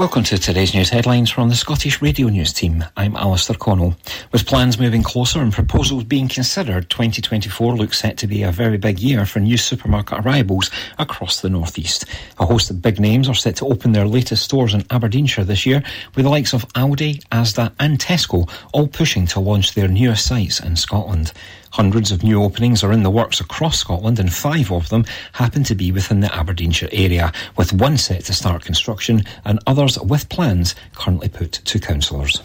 Welcome to today's news headlines from the Scottish Radio News team. I'm Alistair Connell. With plans moving closer and proposals being considered, 2024 looks set to be a very big year for new supermarket arrivals across the North East. A host of big names are set to open their latest stores in Aberdeenshire this year, with the likes of Aldi, Asda and Tesco all pushing to launch their newest sites in Scotland. Hundreds of new openings are in the works across Scotland, and five of them happen to be within the Aberdeenshire area, with one set to start construction and others with plans currently put to councillors.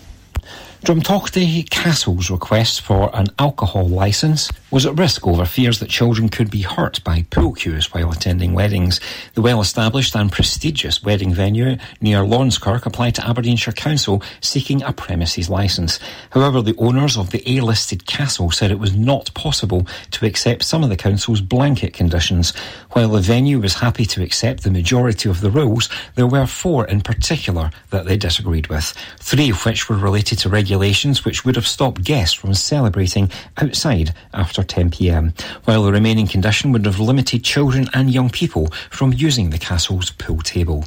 Drumtochty Castle's request for an alcohol licence was at risk over fears that children could be hurt by pool cues while attending weddings. The well-established and prestigious wedding venue near Laurencekirk applied to Aberdeenshire Council seeking a premises licence. However, the owners of the A-listed castle said it was not possible to accept some of the council's blanket conditions. While the venue was happy to accept the majority of the rules, there were four in particular that they disagreed with, three of which were related to regulations which would have stopped guests from celebrating outside after 10pm, while the remaining condition would have limited children and young people from using the castle's pool table.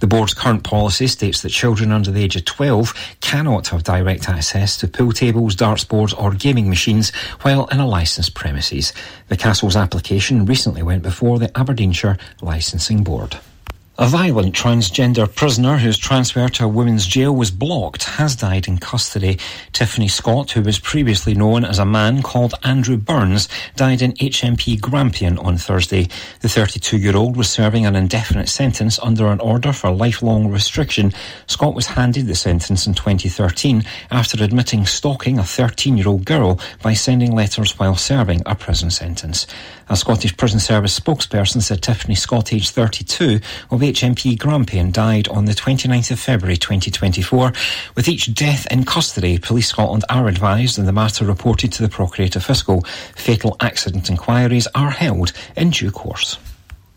The board's current policy states that children under the age of 12 cannot have direct access to pool tables, darts boards or gaming machines while in a licensed premises. The castle's application recently went before the Aberdeenshire Licensing Board. A violent transgender prisoner whose transfer to a women's jail was blocked has died in custody. Tiffany Scott, who was previously known as a man called Andrew Burns, died in HMP Grampian on Thursday. The 32-year-old was serving an indefinite sentence under an order for lifelong restriction. Scott was handed the sentence in 2013 after admitting stalking a 13-year-old girl by sending letters while serving a prison sentence. A Scottish Prison Service spokesperson said Tiffany Scott, aged 32, of HMP Grampian, died on the 29th of February 2024. With each death in custody, Police Scotland are advised and the matter reported to the Procurator Fiscal. Fatal accident inquiries are held in due course.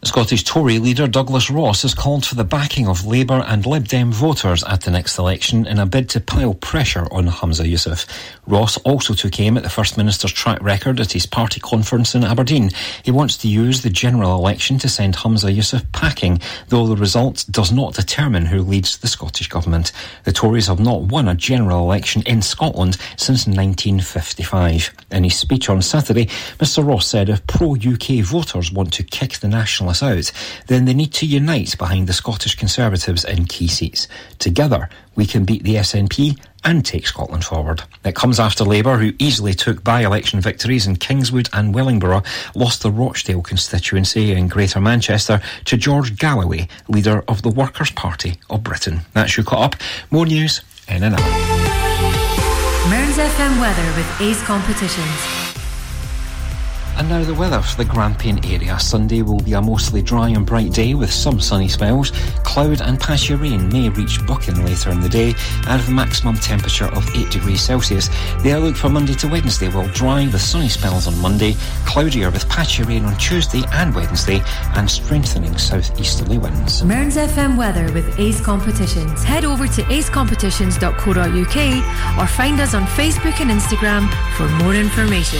Scottish Tory leader Douglas Ross has called for the backing of Labour and Lib Dem voters at the next election in a bid to pile pressure on Humza Yousaf. Ross also took aim at the First Minister's track record at his party conference in Aberdeen. He wants to use the general election to send Humza Yousaf packing, though the result does not determine who leads the Scottish Government. The Tories have not won a general election in Scotland since 1955. In his speech on Saturday, Mr Ross said if pro-UK voters want to kick the Nationalists out, then they need to unite behind the Scottish Conservatives in key seats. Together, we can beat the SNP and take Scotland forward. It comes after Labour, who easily took by-election victories in Kingswood and Wellingborough, lost the Rochdale constituency in Greater Manchester to George Galloway, leader of the Workers' Party of Britain. That's you caught up. More news in an hour. Mearns FM weather with Ace Competitions. And now the weather for the Grampian area. Sunday will be a mostly dry and bright day with some sunny spells. Cloud and patchy rain may reach Buchan later in the day and a maximum temperature of 8 degrees Celsius. The outlook for Monday to Wednesday will dry with sunny spells on Monday, cloudier with patchy rain on Tuesday and Wednesday, and strengthening southeasterly winds. Mearns FM weather with Ace Competitions. Head over to acecompetitions.co.uk or find us on Facebook and Instagram for more information.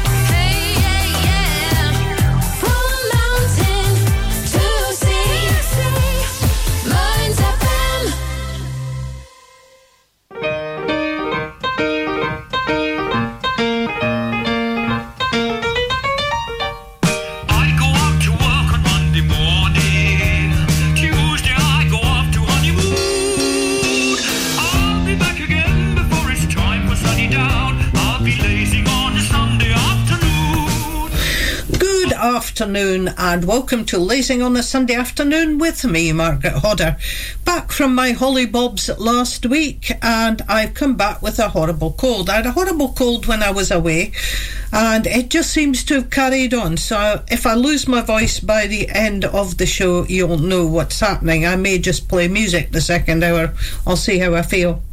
afternoon and welcome to Lazing on a Sunday afternoon with me, Margaret Hodder. Back from my hollybobs last week and I've come back with a horrible cold. I had a horrible cold when I was away and it just seems to have carried on. So if I lose my voice by the end of the show, you'll know what's happening. I may just play music the second hour. I'll see how I feel.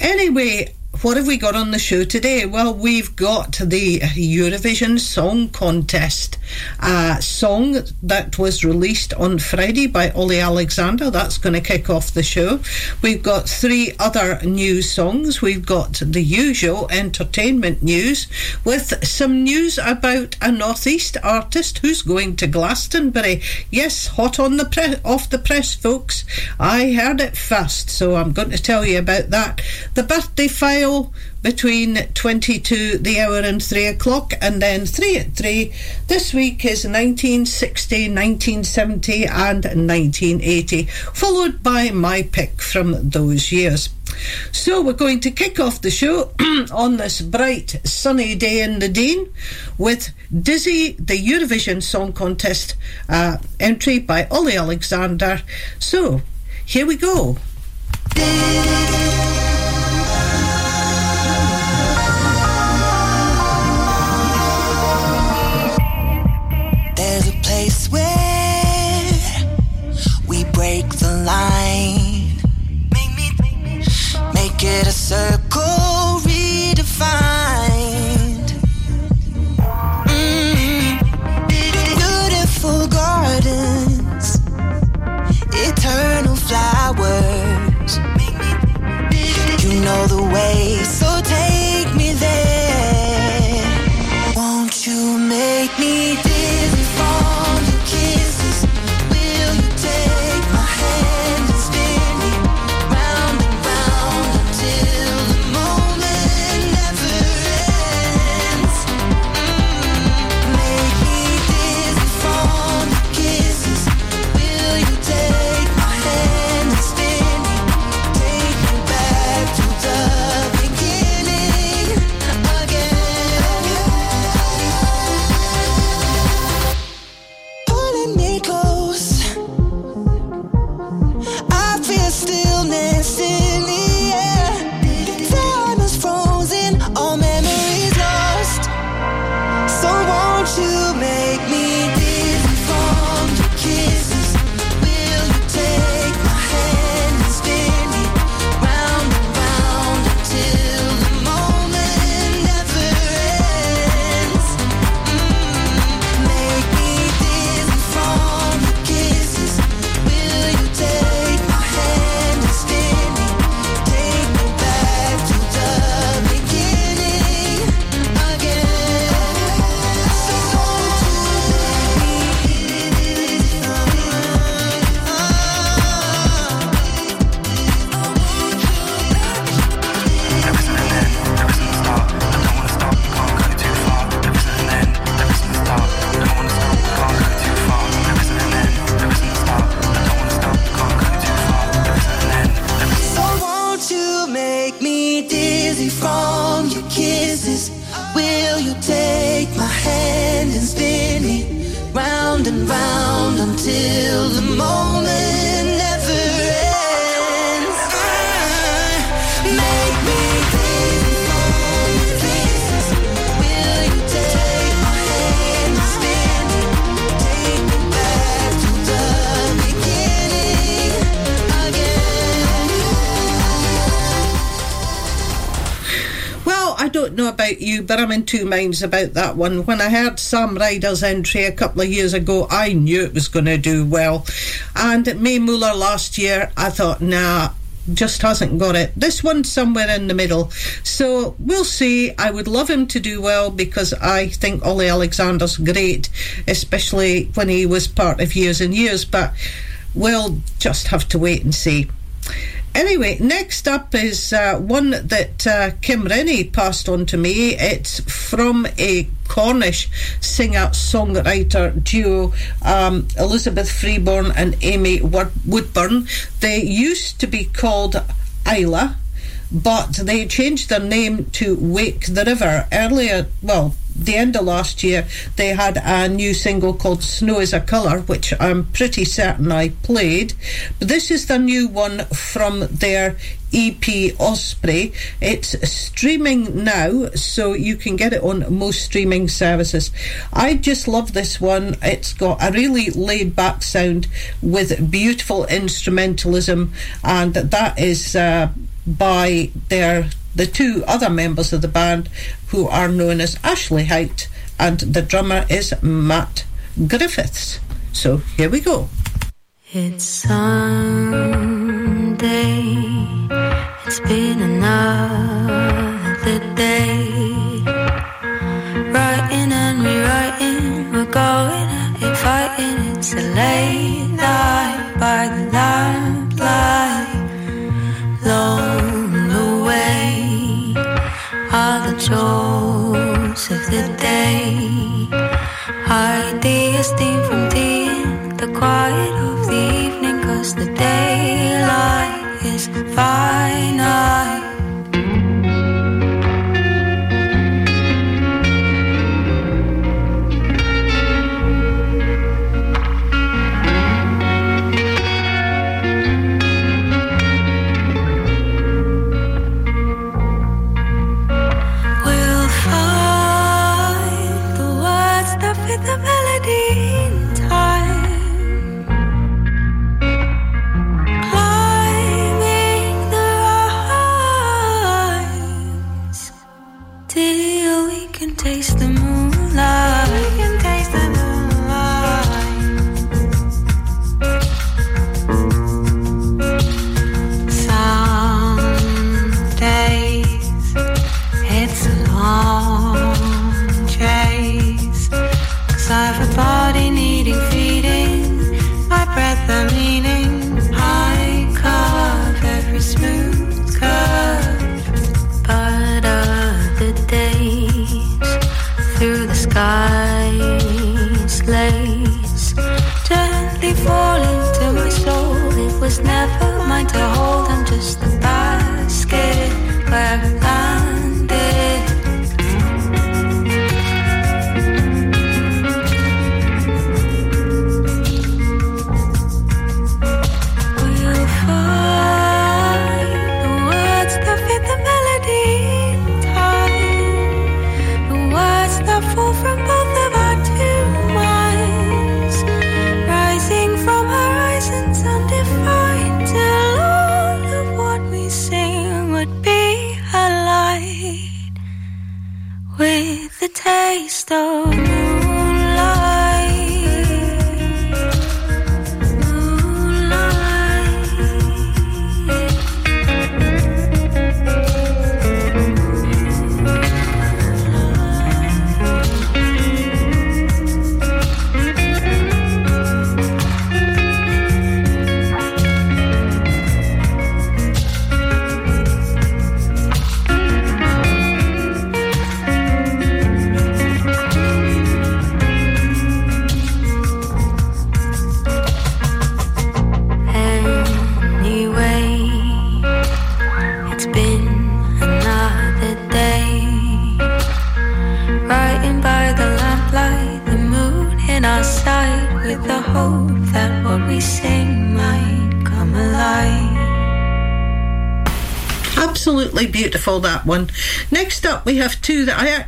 Anyway, what have we got on the show today? Well, we've got the Eurovision Song Contest uh, song that was released on Friday by Olly Alexander. That's going to kick off the show. We've got three other new songs. We've got the usual entertainment news with some news about a Northeast artist who's going to Glastonbury. Yes, hot on the pre- off the press, folks. I heard it first, so I'm going to tell you about that. The birthday file between 22 the hour and 3 o'clock and then 3 at 3 this week is 1960 1970 and 1980 followed by my pick from those years so we're going to kick off the show on this bright sunny day in the Dean with Dizzy, the Eurovision Song Contest uh, entry by Olly Alexander. So here we go. Get I'm in two minds about that one. When I heard Sam Ryder's entry a couple of years ago, I knew it was going to do well. And Mae Muller last year, I thought, nah, just hasn't got it. This one's somewhere in the middle. So we'll see. I would love him to do well because I think Olly Alexander's great, especially when he was part of Years and Years, but we'll just have to wait and see. Anyway, next up is uh, one that uh, Kim Rennie passed on to me. It's from a Cornish singer songwriter duo, um, Elizabeth Freeborn and Amy Woodburn. They used to be called Isla but they changed their name to Wake the River earlier, well, the end of last year, they had a new single called Snow is a Colour, which I'm pretty certain I played. But this is the new one from their EP Osprey. It's streaming now, so you can get it on most streaming services. I just love this one. It's got a really laid back sound with beautiful instrumentalism, and that is uh, by their the two other members of the band who are known as Ashley Hite and the drummer is Matt Griffiths. So here we go. It's Sunday. It's been another day. Writing and rewriting, we're going it, fighting. It's a late night by the lamplight. Are the chores of the day. Hide the esteem from the the quiet of the evening, cause the daylight is finite. Melody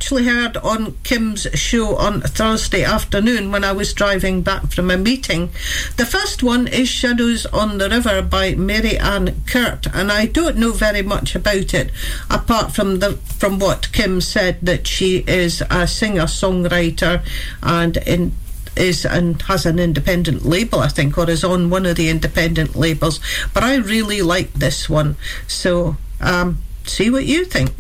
actually heard on Kim's show on Thursday afternoon when I was driving back from a meeting. The first one is Shadows on the River by Mary Ann Kurt, and I don't know very much about it apart from the from what Kim said that she is a singer songwriter and in is and has an independent label, I think, or is on one of the independent labels. But I really like this one, so um, see what you think.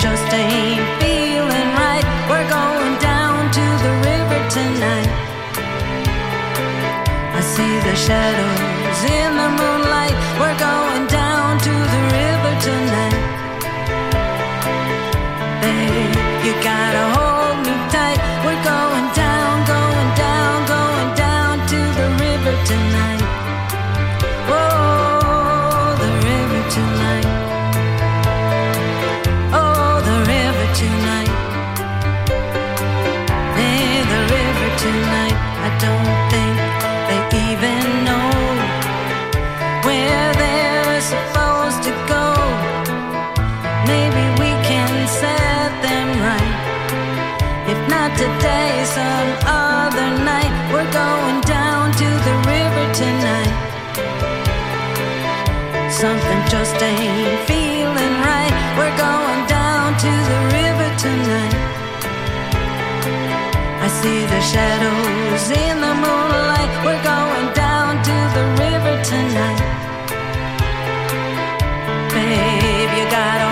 just ain't feeling right. We're going down to the river tonight. I see the shadows in the moonlight. We're going. just ain't feeling right. We're going down to the river tonight. I see the shadows in the moonlight. We're going down to the river tonight. Babe, you gotta.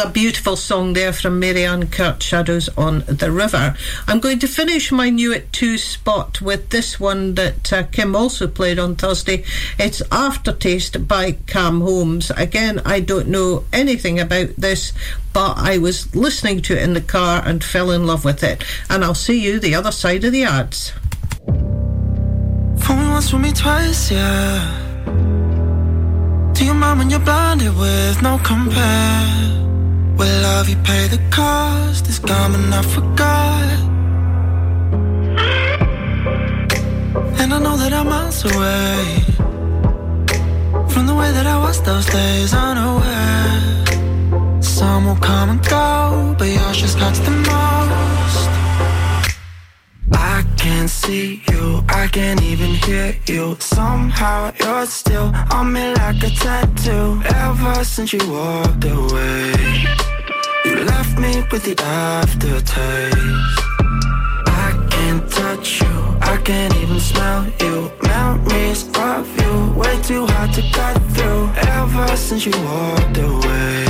Another beautiful song there from Marianne Kurt, Shadows on the River. I'm going to finish my new at two spot with this one that uh, Kim also played on Thursday. It's Aftertaste by Cam Holmes. Again, I don't know anything about this, but I was listening to it in the car and fell in love with it. And I'll see you the other side of the ads. Me once, fool me twice, yeah. Do you mind when you're blinded with no compare? With love, you pay the cost. It's coming, I forgot. And I know that I'm miles away from the way that I was those days, unaware. Some will come and go, but yours just cuts the most. I can't see you, I can't even hear you. Somehow you're still on me like a tattoo. Ever since you walked away. You left me with the aftertaste. I can't touch you, I can't even smell you. Memories of you, way too hard to cut through. Ever since you walked away,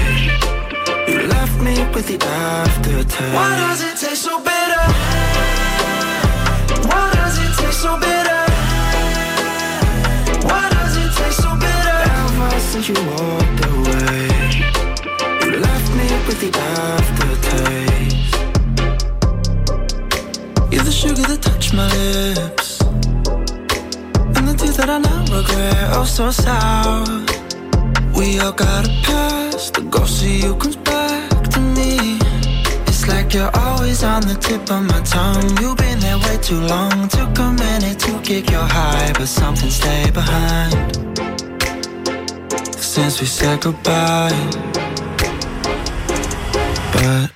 you left me with the aftertaste. Why does it taste so bitter? Why does it taste so bitter? Why does it taste so bitter? Ever since you walked. With the aftertaste. You're the sugar that touched my lips. And the tears that I now regret, oh so sour. We all got a past, the ghost of you comes back to me. It's like you're always on the tip of my tongue. You've been there way too long. Took a minute to kick your high, but something stayed behind. Since we said goodbye. But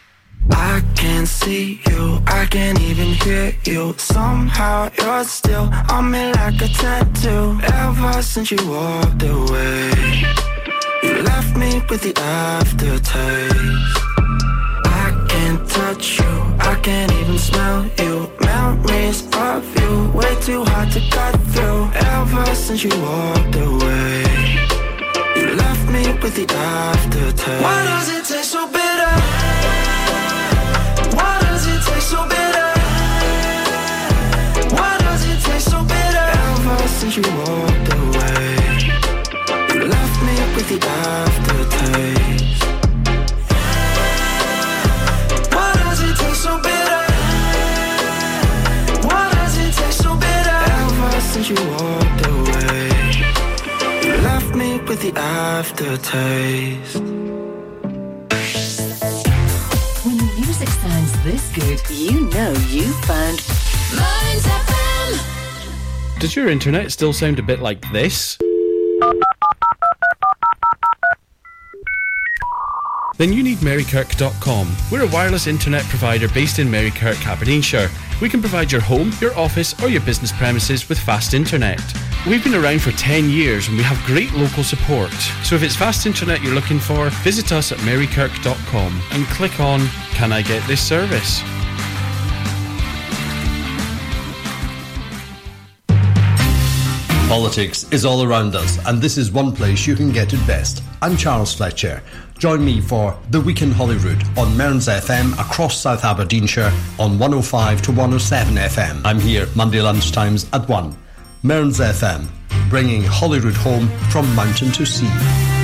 I can't see you, I can't even hear you. Somehow you're still on me like a tattoo. Ever since you walked away, you left me with the aftertaste. I can't touch you, I can't even smell you. Memories of you, way too hard to cut through. Ever since you walked away, you left me with the aftertaste. Why does it taste so bitter? Why does it taste so bitter? Ever since you walked away, you left me with the aftertaste. Why does it taste so bitter? Why does it taste so bitter? Ever since you walked away, you left me with the aftertaste. Music sounds this good, you know you found Mearns FM. Does your internet still sound a bit like this? Then you need Marykirk.com. We're a wireless internet provider based in Marykirk, Aberdeenshire. We can provide your home, your office, or your business premises with fast internet. We've been around for 10 years and we have great local support. So if it's fast internet you're looking for, visit us at marykirk.com and click on Can I get this service? Politics is all around us, and this is one place you can get it best. I'm Charles Fletcher. Join me for The Week in Holyrood on Mearns FM across South Aberdeenshire on 105 to 107 FM. I'm here Monday lunchtimes at 1. Mearns FM, bringing Holyrood home from mountain to sea.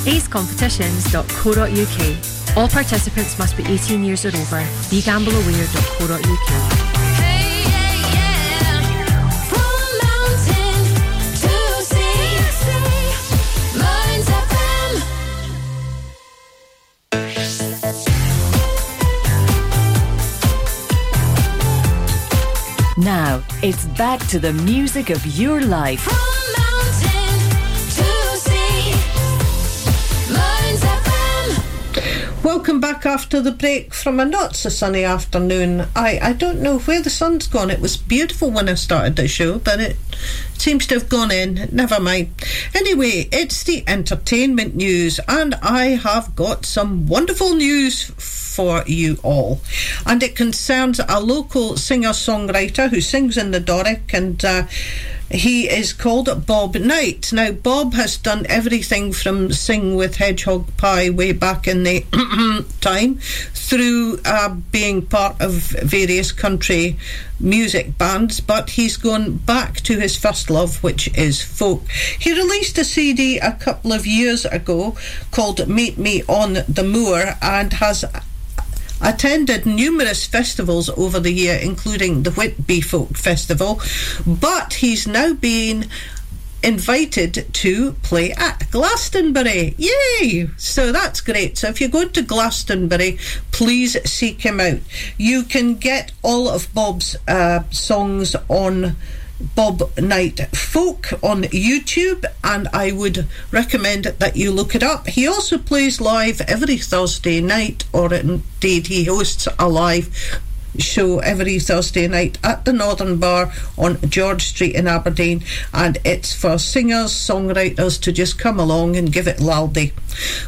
www.acecompetitions.co.uk. All participants must be 18 years or over. BeGambleAware.co.uk. Now, it's back to the music of your life. Welcome back after the break from a not so sunny afternoon. I, I don't know where the sun's gone. It was beautiful when I started the show, but it seems to have gone in. Never mind. Anyway, it's the entertainment news, and I have got some wonderful news for you all. And it concerns a local singer songwriter who sings in the Doric and uh, he is called Bob Knight. Now, Bob has done everything from Sing with Hedgehog Pie way back in the time through uh, being part of various country music bands, but he's gone back to his first love, which is folk. He released a CD a couple of years ago called Meet Me on the Moor and has attended numerous festivals over the year, including the Whitby Folk Festival, but he's now been invited to play at Glastonbury. Yay! So that's great. So if you're going to Glastonbury, please seek him out. You can get all of Bob's uh, songs on Bob Knight Folk on YouTube, and I would recommend that you look it up. He also plays live every Thursday night, or indeed, he hosts a live show every Thursday night at the Northern Bar on George Street in Aberdeen, and it's for singers, songwriters to just come along and give it laldy.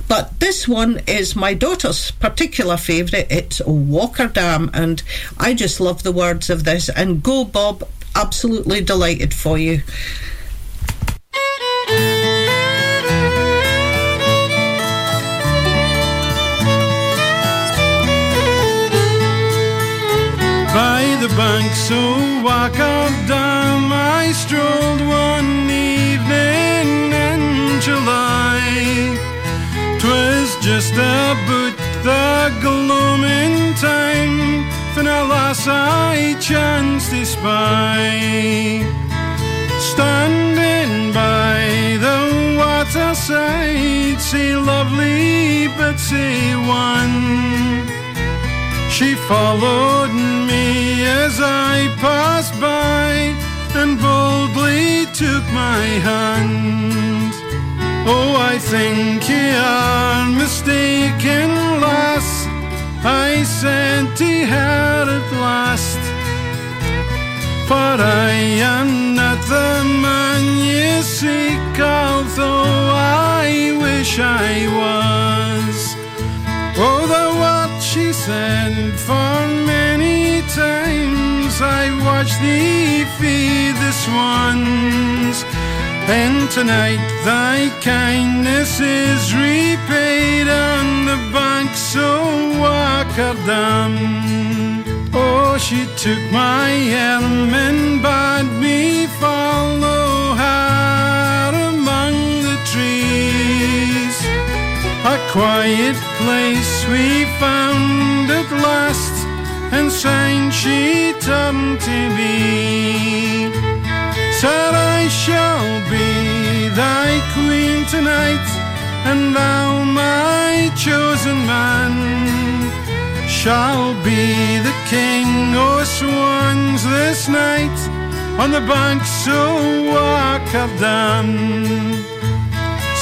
But this one is my daughter's particular favourite. It's Walker Dam, and I just love the words of this. And go, Bob, absolutely delighted for you. By the banks of Wacker Dam I strolled one evening in July. 'Twas just about the gloaming time when a lass I chanced to spy. Standing by the waterside, see lovely but Betsy one. She followed me as I passed by and boldly took my hand. Oh, I think you are mistaken, lass. I said to her at last. For I am not the man you seek, although I wish I was. Oh, the what she said for many times I watched thee feed the swans. And tonight thy kindness is repaid on the banks of Wacker Dam. Oh, she took my arm and bade me follow her among the trees. A quiet place we found at last, and sang she turned to me. Said I shall be thy queen tonight, and thou my chosen man shall be the king of swans this night on the banks of Wacker Dam.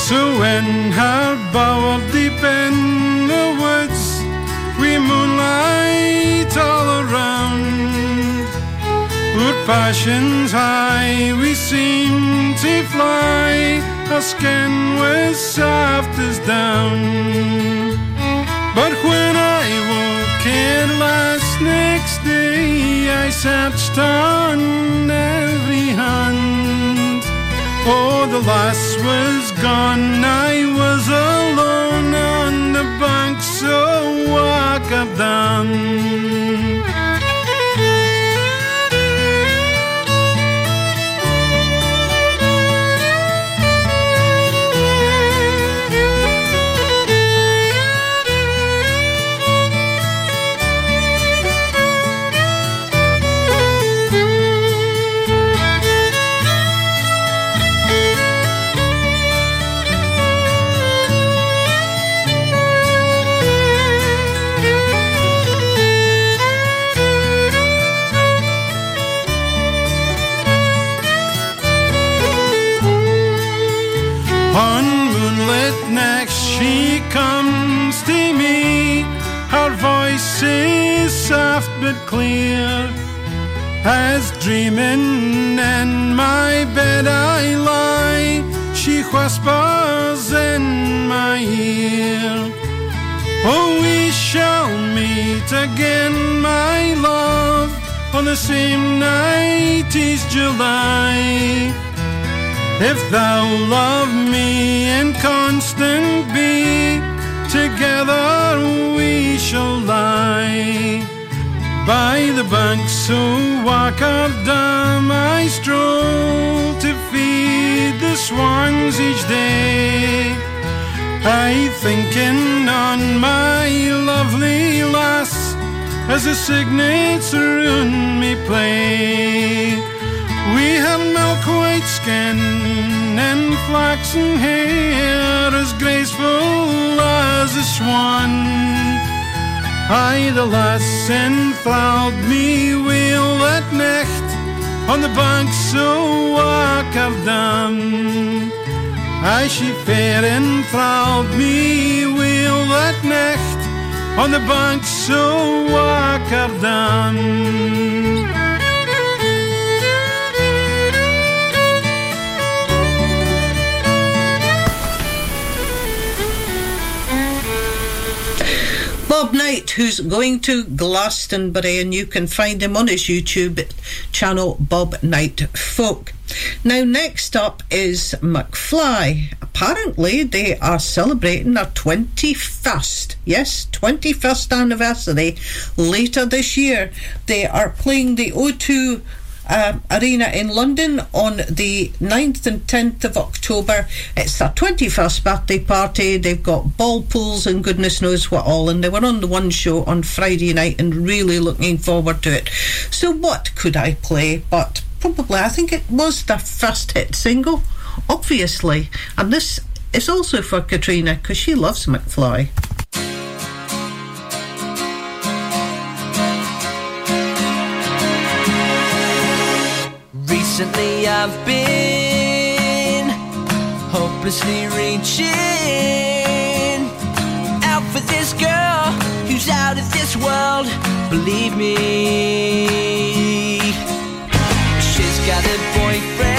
So when her bower deep in the woods, we moonlight all around. Our passions high, we seem to fly. Our skin was soft as down. But when I woke at last next day, I searched on every hand. Oh, the lass was gone, I was alone on the bank, so Wacker Dam. On but clear. As dreaming in my bed I lie, she whispers in my ear. Oh, we shall meet again, my love, on the same night is July. If thou love me and constant be, together we shall lie. By the banks of Wacker Dam I stroll to feed the swans each day. I thinking on my lovely lass as the cygnets run me play. We have milk white skin and flaxen hair as graceful as a swan. I, the lass, enthralled me wheel that necht on the banks of Wacker Dam. I, she fair enthralled me wheel that necht on the banks of Wacker done. Bob Knight, who's going to Glastonbury, and you can find him on his YouTube channel, Bob Knight Folk. Now, next up is McFly. Apparently, they are celebrating their 21st, yes, 21st anniversary later this year. They are playing the O2 um, Arena in London on the 9th and 10th of October. It's their 21st birthday party. They've got ball pools and goodness knows what all. And they were on the one show on Friday night and really looking forward to it. So, what could I play? But probably, I think it was their first hit single, obviously. And this is also for Katrina because she loves McFly. I've been hopelessly reaching out for this girl who's out of this world. Believe me, she's got a boyfriend.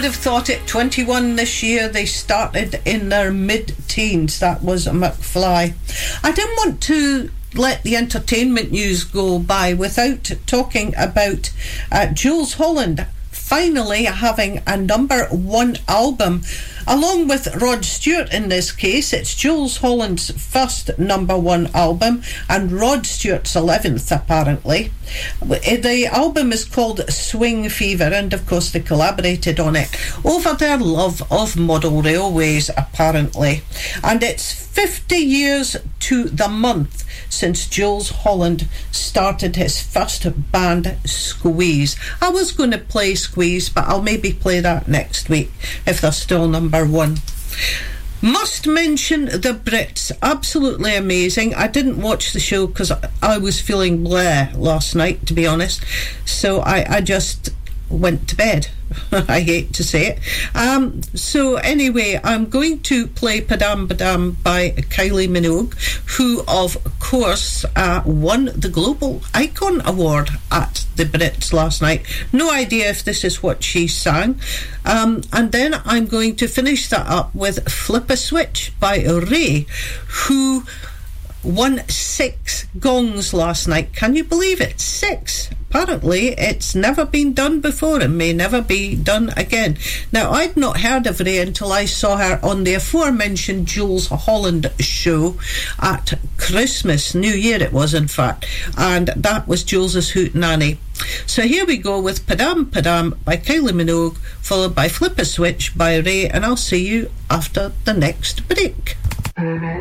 Would have thought it? 21 this year, they started in their mid teens. That was a McFly. I didn't want to let the entertainment news go by without talking about uh, Jools Holland finally having a number one album. Along with Rod Stewart in this case, it's Jools Holland's first number one album and Rod Stewart's 11th, apparently. Eh, the album is called Swing Fever, and of course, they collaborated on it over their love of model railways, apparently. And it's 50 years to the month since Jools Holland started his first band, Squeeze. I was going to play Squeeze, but I'll maybe play that next week if they're still number one. Must mention the Brits. Absolutely amazing. I didn't watch the show because I was feeling bleh last night, to be honest. So I, I just went to bed. I hate to say it. Um, so anyway, I'm going to play Padam Padam by Kylie Minogue, who of course uh, won the Global Icon Award at the Brits last night. No idea if this is what she sang. Um, and then I'm going to finish that up with Flip a Switch by Raye, who won six gongs last night. Can you believe it? Six. Apparently, it's never been done before and may never be done again. Now, I'd not heard of Raye until I saw her on the aforementioned Jools Holland show at Christmas, New Year it was, in fact, and that was Jools's Hootenanny. So here we go with Padam Padam by Kylie Minogue, followed by Flip Switch by Raye, and I'll see you after the next break. You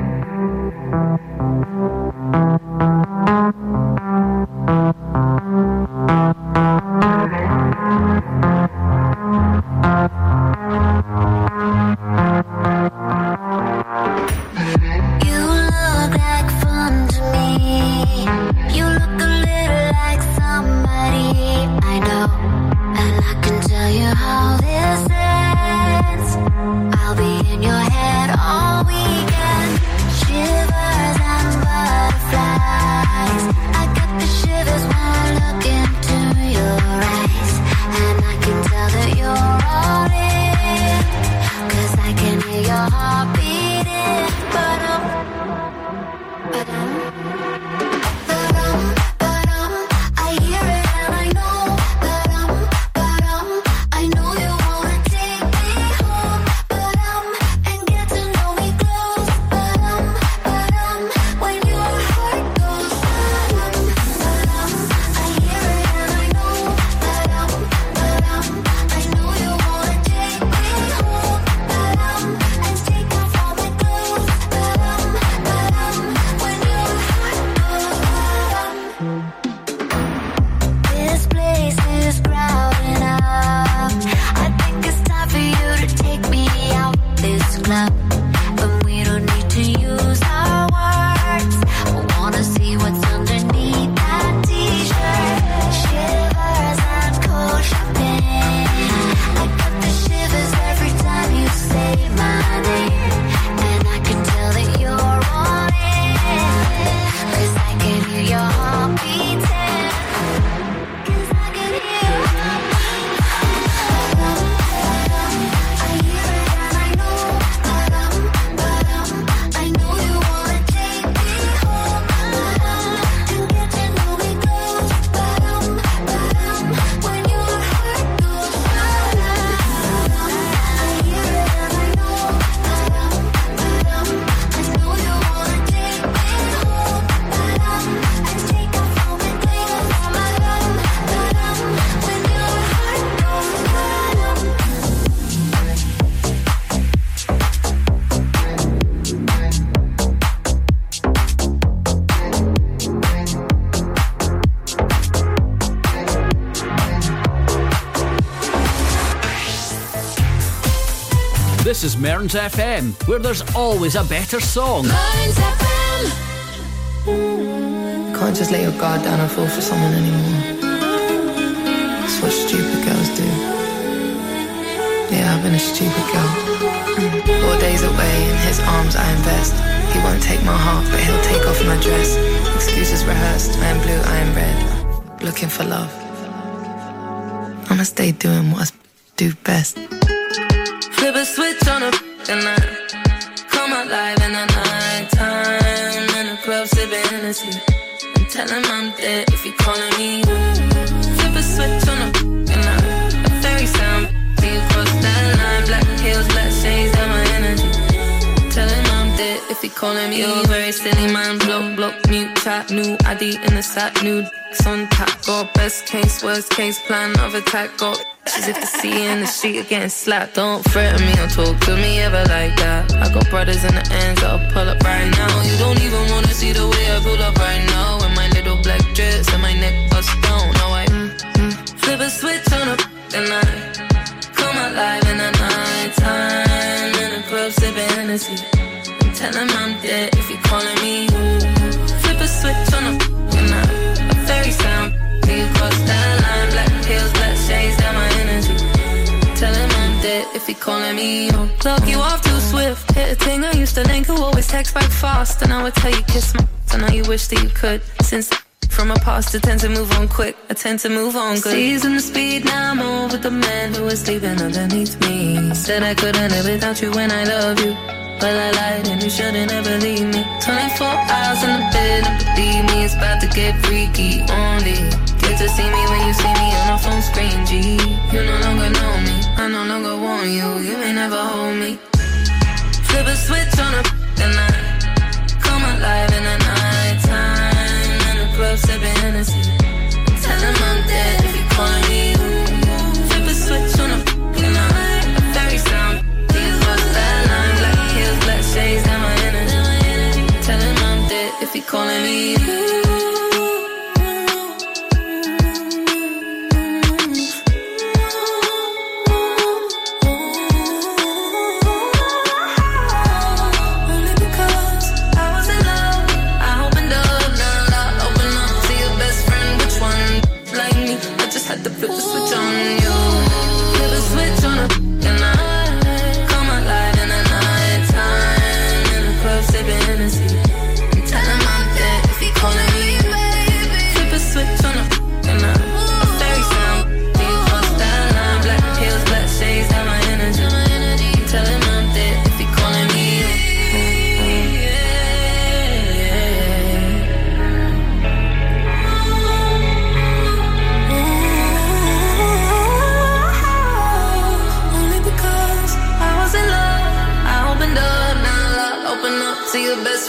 This is Mearns FM, where there's always a better song. Can't just let your guard down and fall for someone anymore. It's what stupid girls do. Yeah, I've been a stupid girl. Four days away, in his arms I invest. He won't take my heart, but he'll take off my dress. Excuses rehearsed, I am blue, I am red. Looking for love. I'ma stay doing what I do best. Tell him I'm dead if he calling me. Flip a switch on a and I a fairy sound be across that line, black heels, black shades, and my energy. Tell him I'm dead if he calling me. You're very silly man, block, block, mute, chat, new ID in the sack, nude. On tap, got best case, worst case plan of attack, got She's if the sea in the street are getting slapped. Don't threaten me or talk to me ever like that. I got brothers in the ends that'll pull up right now. You don't even wanna see the way I pull up right now black dress and my neck bust down. Now I mm, mm. flip a switch on a and I come alive in the night time in a club sipping Hennessy. I'm him I'm dead if you're calling me. Flip a switch on a and I a fairy sound. Do you cross that line, black heels, black shades, that my energy tell I'm dead if you're calling me on. You off too swift. Hit a thing I used to link who always text back fast. And I would tell you kiss my. I know you wish that you could. Since from a past, I tend to move on quick. I tend to move on good. Season the speed, now I'm over the man who was sleeping underneath me. Said I couldn't live without you when I love you. But I lied and you shouldn't ever leave me. 24 hours in the bed and believe me, it's about to get freaky. Only get to see me when you see me on a phone screen. G, you no longer know me. I no longer want you. You may never hold me. Flip a switch on a and I come alive in the night club sipping Hennessy. Tell him I'm dead if you calling me. Flip a switch on a and I a very sound. These was that line, black heels, black shades, and my energy. Tell him I'm dead if he calling me.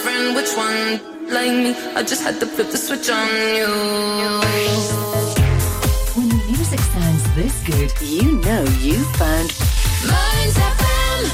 Best friend. Which one like me? I just had to flip the switch on you. When music sounds this good, you know you found Mearns FM.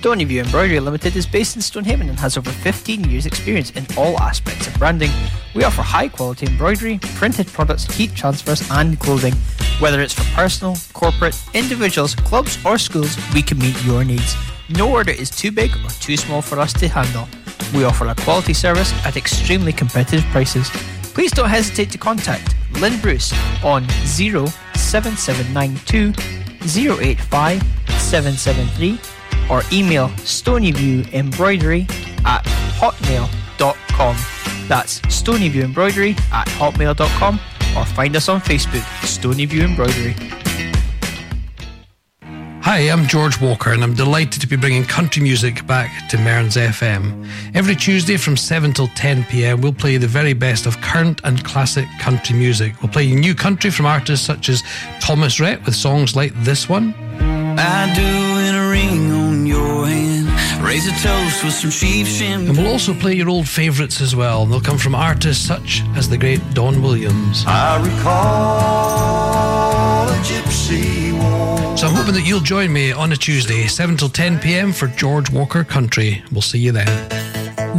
Stoneyview Embroidery Limited is based in Stonehaven and has over 15 years' experience in all aspects of branding. We offer high quality embroidery, printed products, heat transfers, and clothing. Whether it's for personal, corporate, individuals, clubs, or schools, we can meet your needs. No order is too big or too small for us to handle. We offer a quality service at extremely competitive prices. Please don't hesitate to contact Lynn Bruce on 07792 085 773 or email stonyviewembroidery at hotmail.com. That's stonyviewembroidery at hotmail.com or find us on Facebook, Stonyview Embroidery. Hi, I'm George Walker, and I'm delighted to be bringing country music back to Mearns FM. Every Tuesday from 7 till 10 pm, we'll play the very best of current and classic country music. We'll play new country from artists such as Thomas Rhett with songs like this one. I do in a ring on your hand. Raise a toast with some sheep shin. And we'll also play your old favourites as well. They'll come from artists such as the great Don Williams. I recall a gypsy war. So I'm hoping that you'll join me on a Tuesday, 7 till 10 pm for George Walker Country. We'll see you then.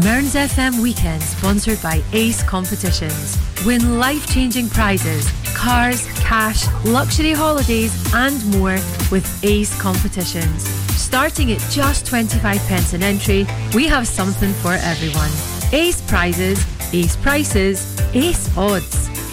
Mearns FM Weekend, sponsored by Ace Competitions. Win life changing prizes, cars, cash, luxury holidays, and more with Ace Competitions. Starting at just 25 pence an entry, we have something for everyone. Ace prizes, ace prices, ace odds.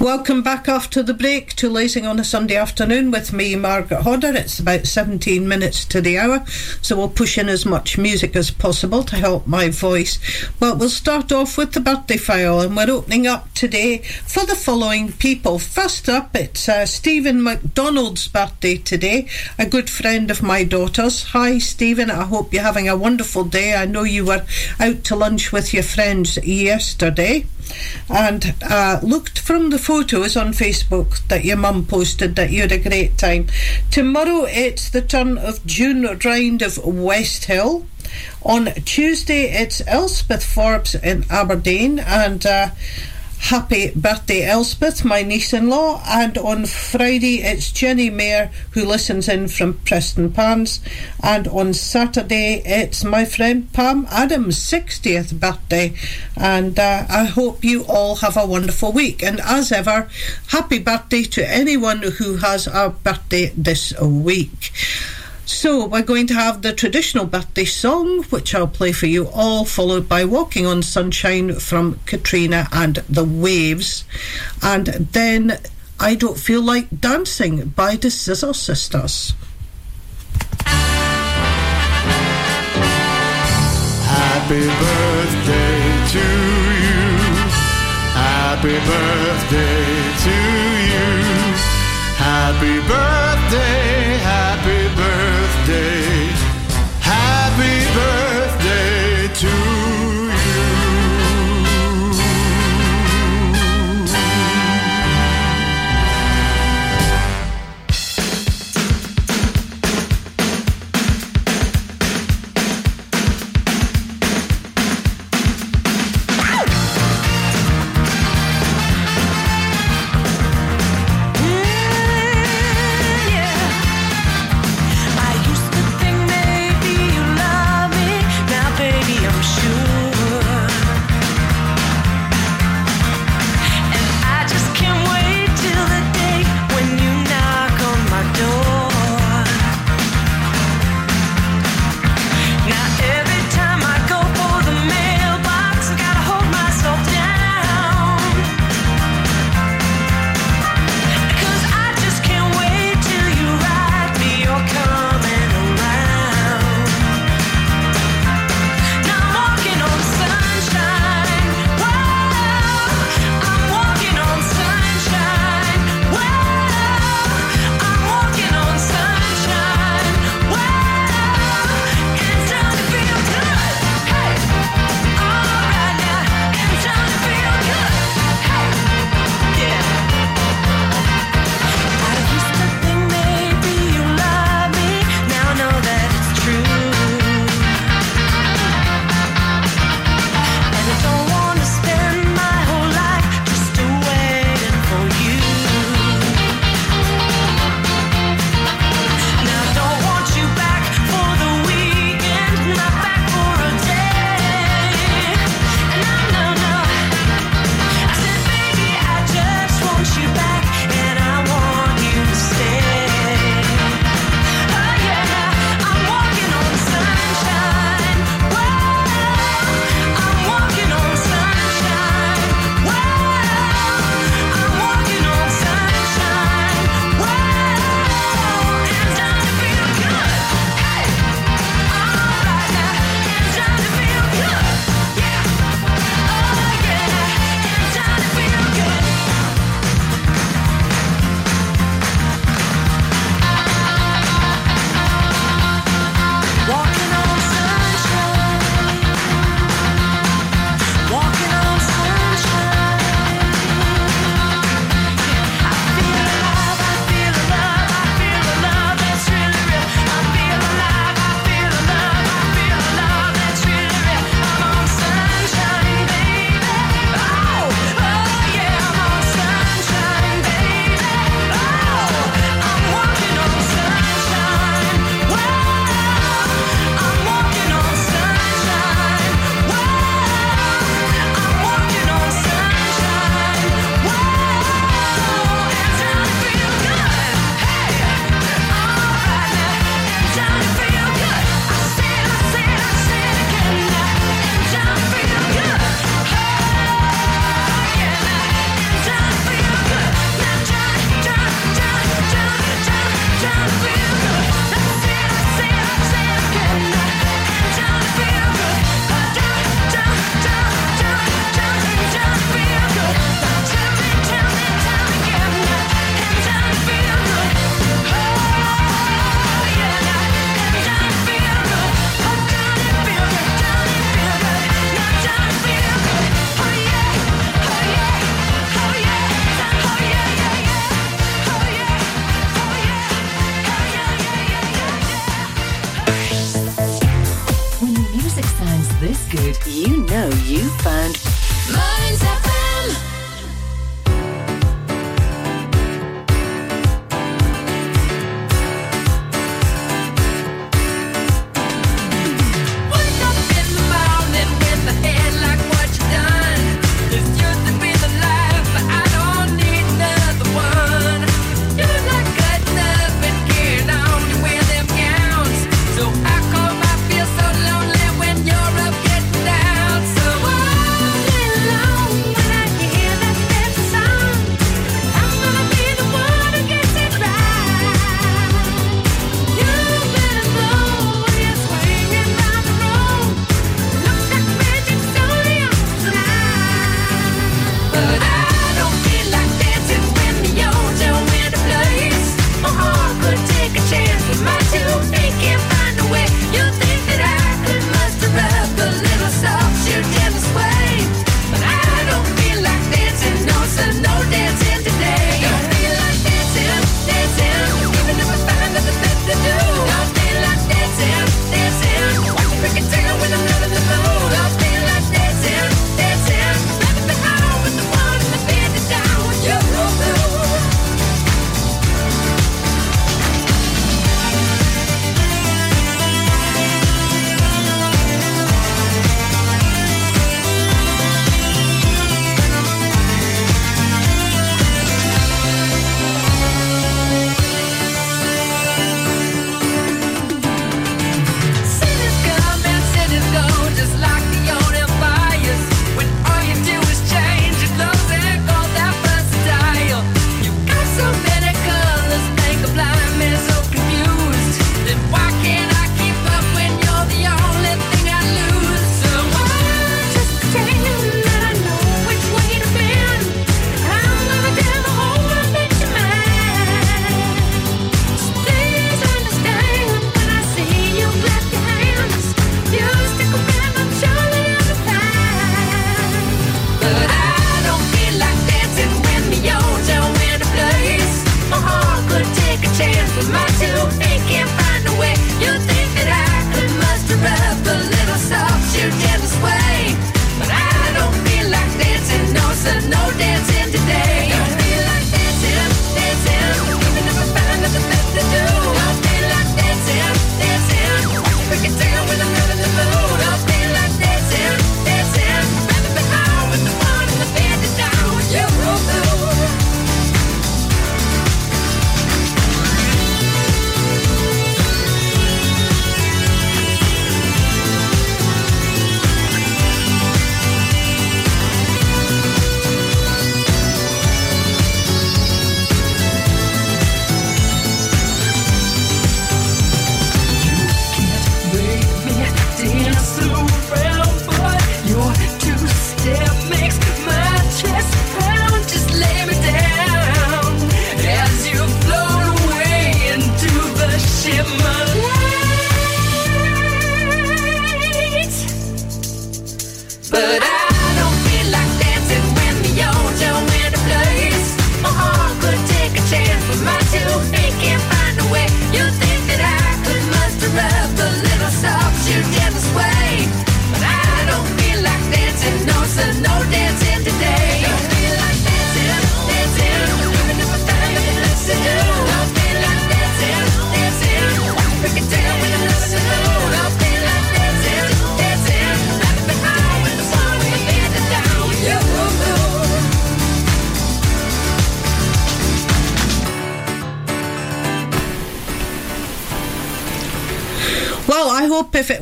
Welcome back after the break to Lazing on a Sunday afternoon with me, Margaret Hodder. It's about 17 minutes to the hour, so we'll push in as much music as possible to help my voice. But we'll start off with the birthday file, and we're opening up today for the following people. First up, it's uh, Stephen McDonald's birthday today, a good friend of my daughter's. Hi, Stephen. I hope you're having a wonderful day. I know you were out to lunch with your friends yesterday and uh, looked from the photos on Facebook that your mum posted that you had a great time. Tomorrow it's the turn of June round of Westhill. On Tuesday, it's Elspeth Forbes in Aberdeen, and uh, happy birthday, Elspeth, my niece in law. And on Friday, it's Jenny Mayer who listens in from Prestonpans. And on Saturday, it's my friend Pam Adams' 60th birthday. And uh, I hope you all have a wonderful week. And as ever, happy birthday to anyone who has a birthday this week. So, we're going to have the traditional birthday song, which I'll play for you all, followed by Walking on Sunshine from Katrina and the Waves. And then I Don't Feel Like Dancing by the Scissor Sisters. Happy birthday to you. Happy birthday to you. Happy birthday, happy birthday.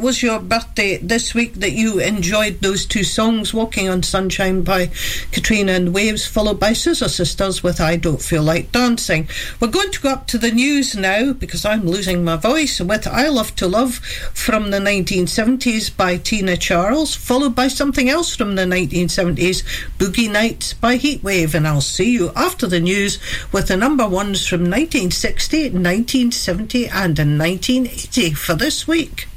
was your birthday this week that you enjoyed those two songs, Walking on Sunshine by Katrina and Waves, followed by Scissor Sisters with I Don't Feel Like Dancing. We're going to go up to the news now because I'm losing my voice with I Love to Love from the 1970s by Tina Charles, followed by something else from the 1970s, Boogie Nights by Heatwave. And I'll see you after the news with the number ones from 1960, 1970, and 1980 for this week.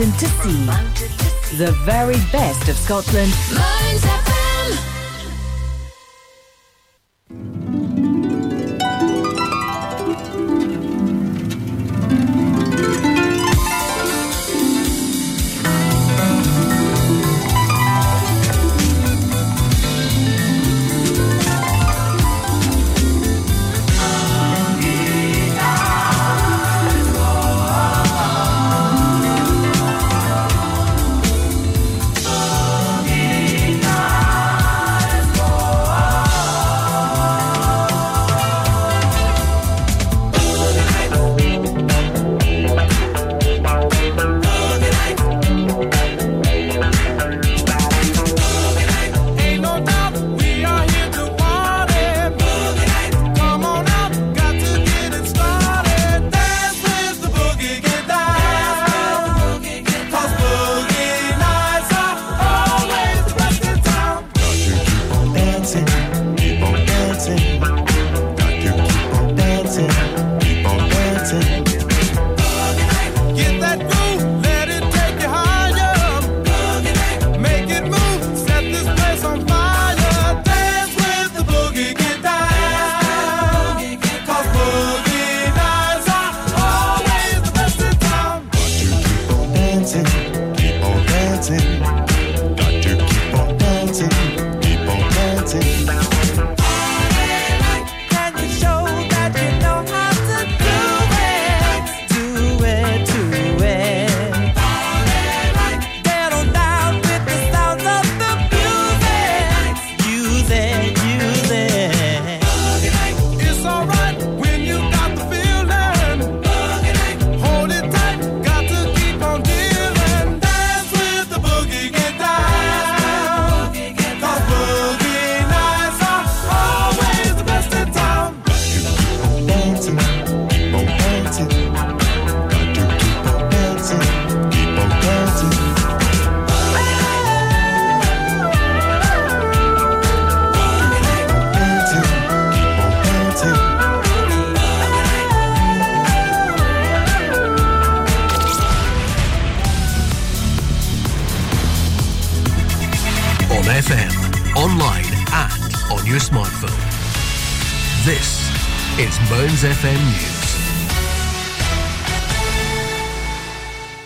Mountain to sea. The very best of Scotland.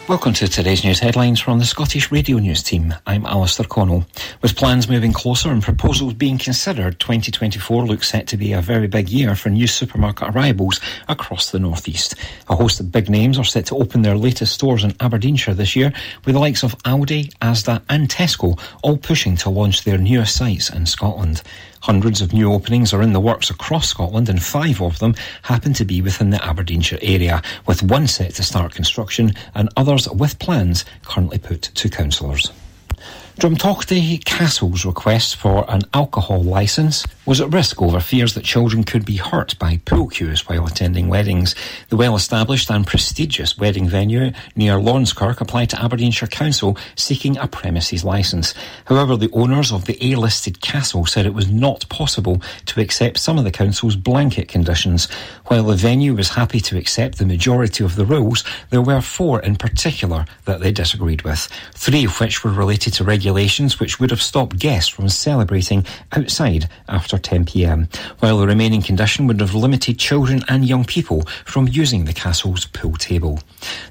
Welcome to today's news headlines from the Scottish Radio News team. I'm Alistair Connell. With plans moving closer and proposals being considered, 2024 looks set to be a very big year for new supermarket arrivals across the North East. A host of big names are set to open their latest stores in Aberdeenshire this year, with the likes of Aldi, Asda, and Tesco all pushing to launch their newest sites in Scotland. Hundreds of new openings are in the works across Scotland, and five of them happen to be within the Aberdeenshire area, with one set to start construction and others with plans currently put to councillors. Drumtochty Castle's request for an alcohol licence was at risk over fears that children could be hurt by pool cues while attending weddings. The well-established and prestigious wedding venue near Laurencekirk applied to Aberdeenshire Council seeking a premises licence. However, the owners of the A-listed castle said it was not possible to accept some of the council's blanket conditions. While the venue was happy to accept the majority of the rules, there were four in particular that they disagreed with, three of which were related to regulations which would have stopped guests from celebrating outside after 10pm, while the remaining condition would have limited children and young people from using the castle's pool table.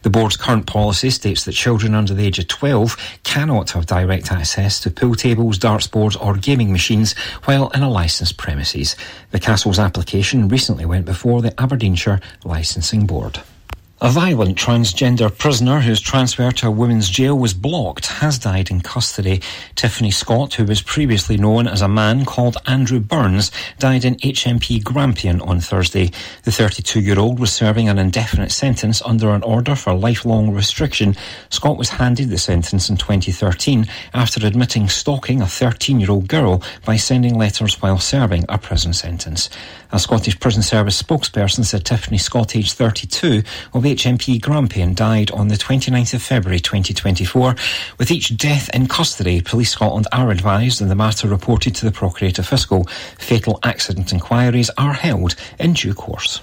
The board's current policy states that children under the age of 12 cannot have direct access to pool tables, darts boards or gaming machines while in a licensed premises. The castle's application recently went before the Aberdeenshire Licensing Board. A violent transgender prisoner whose transfer to a women's jail was blocked has died in custody. Tiffany Scott, who was previously known as a man called Andrew Burns, died in HMP Grampian on Thursday. The 32 year old was serving an indefinite sentence under an order for lifelong restriction. Scott was handed the sentence in 2013 after admitting stalking a 13 year old girl by sending letters while serving a prison sentence. A Scottish Prison Service spokesperson said Tiffany Scott, aged 32, of HMP Grampian, died on the 29th of February 2024. With each death in custody, Police Scotland are advised and the matter reported to the Procurator Fiscal. Fatal accident inquiries are held in due course.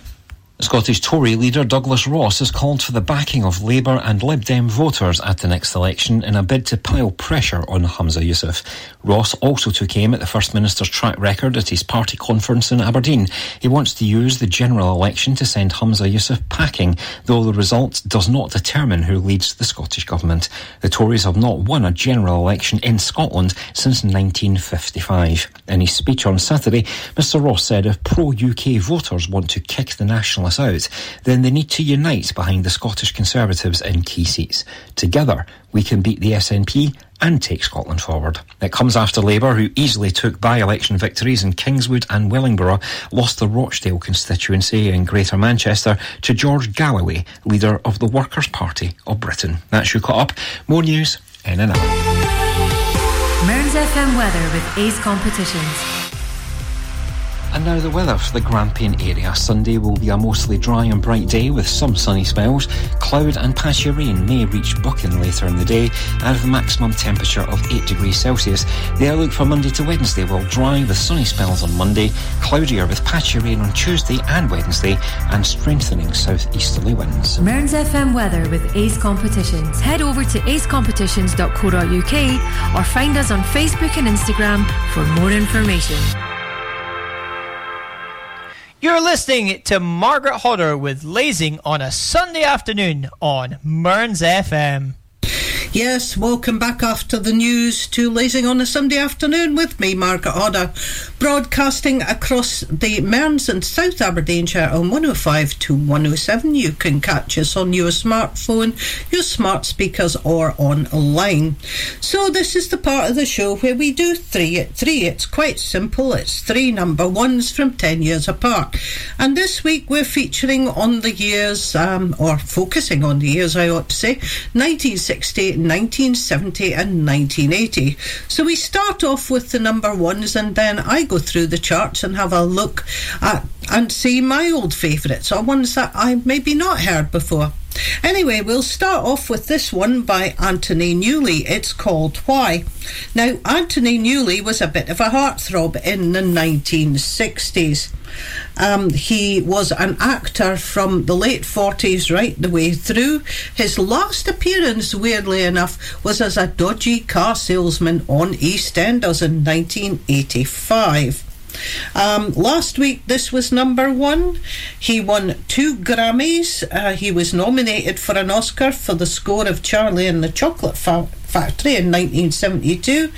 Scottish Tory leader Douglas Ross has called for the backing of Labour and Lib Dem voters at the next election in a bid to pile pressure on Hamza Yousaf. Ross also took aim at the First Minister's track record at his party conference in Aberdeen. He wants to use the general election to send Hamza Yousaf packing, though the result does not determine who leads the Scottish Government. The Tories have not won a general election in Scotland since 1955. In his speech on Saturday, Mr Ross said if pro-UK voters want to kick the Out, then they need to unite behind the Scottish Conservatives in key seats. Together, we can beat the SNP and take Scotland forward. It comes after Labour, who easily took by-election victories in Kingswood and Wellingborough, lost the Rochdale constituency in Greater Manchester to George Galloway, leader of the Workers' Party of Britain. That's you caught up. More news in an hour. Mearns FM weather with Ace Competitions. And now the weather for the Grampian area. Sunday will be a mostly dry and bright day with some sunny spells. Cloud and patchy rain may reach Buchan later in the day and have a maximum temperature of 8 degrees Celsius. The outlook for Monday to Wednesday will dry with sunny spells on Monday, cloudier with patchy rain on Tuesday and Wednesday, and strengthening southeasterly winds. Mearns FM weather with Ace Competitions. Head over to acecompetitions.co.uk or find us on Facebook and Instagram for more information. You're listening to Margaret Hodder with Lazing on a Sunday afternoon on Mearns FM. Yes, welcome back after the news to Lazing on a Sunday afternoon with me, Margaret Hodder, broadcasting across the Mearns and South Aberdeenshire on 105 to 107. You can catch us on your smartphone, your smart speakers, or online. So, this is the part of the show where we do three at three. It's quite simple, it's three number ones from 10 years apart. And this week we're featuring on the years, um, or focusing on the years, I ought to say, 1960. 1970 and 1980. So we start off with the number ones and then I go through the charts and have a look at and see my old favourites or ones that I maybe not heard before. Anyway, we'll start off with this one by Anthony Newley. It's called Why. Now, Anthony Newley was a bit of a heartthrob in the 1960s. Um, he was an actor from the late 40s right the way through. His last appearance, weirdly enough, was as a dodgy car salesman on EastEnders in 1985. Um, last week, this was number one. He won two Grammys. Uh, he was nominated for an Oscar for the score of Charlie and the Chocolate Fa- Factory in 1972.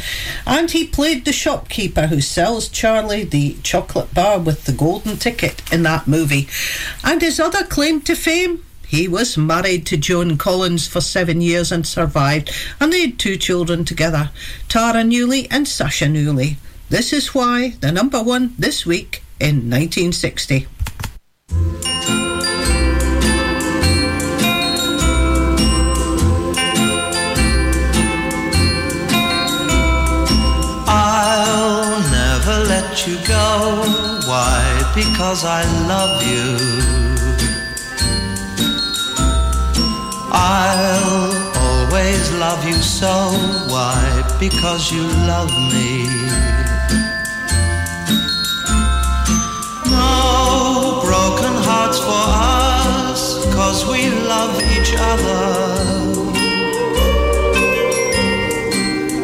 And he played the shopkeeper who sells Charlie the chocolate bar with the golden ticket in that movie. And his other claim to fame? He was married to Joan Collins for seven years and survived, and they had two children together Tara Newley and Sasha Newley. This is why the number one this week in 1960. I'll never let you go. Why? Because I love you. I'll always love you so. Why? Because you love me. Hearts for us, cause we love each other.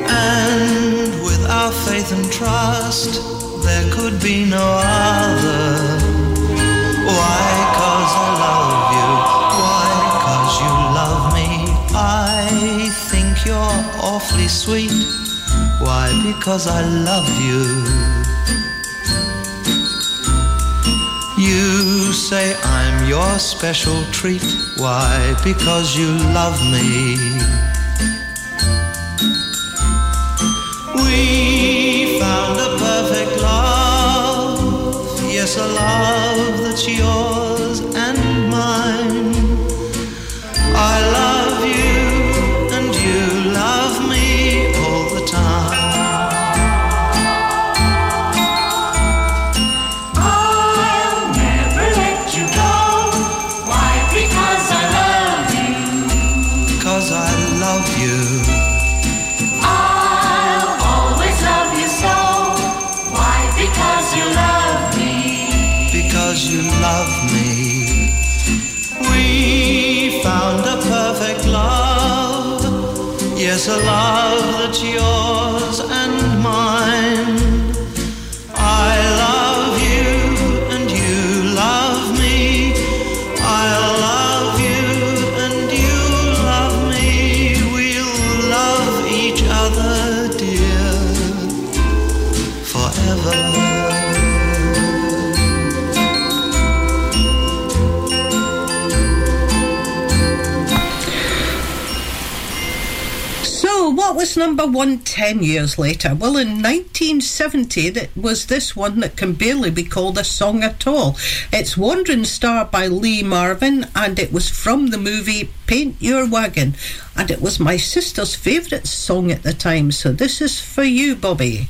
And with our faith and trust, there could be no other. Why? Cause I love you. Why? Cause you love me. I think you're awfully sweet. Why? Because I love you. You say I'm your special treat. Why? Because you love me. We found a perfect love. Yes, a love that's yours and mine. I love was number one 10 years later? Well, in 1970, it was this one that can barely be called a song at all. It's Wandering Star by Lee Marvin, and it was from the movie Paint Your Wagon. And it was my sister's favourite song at the time, so this is for you, Bobby.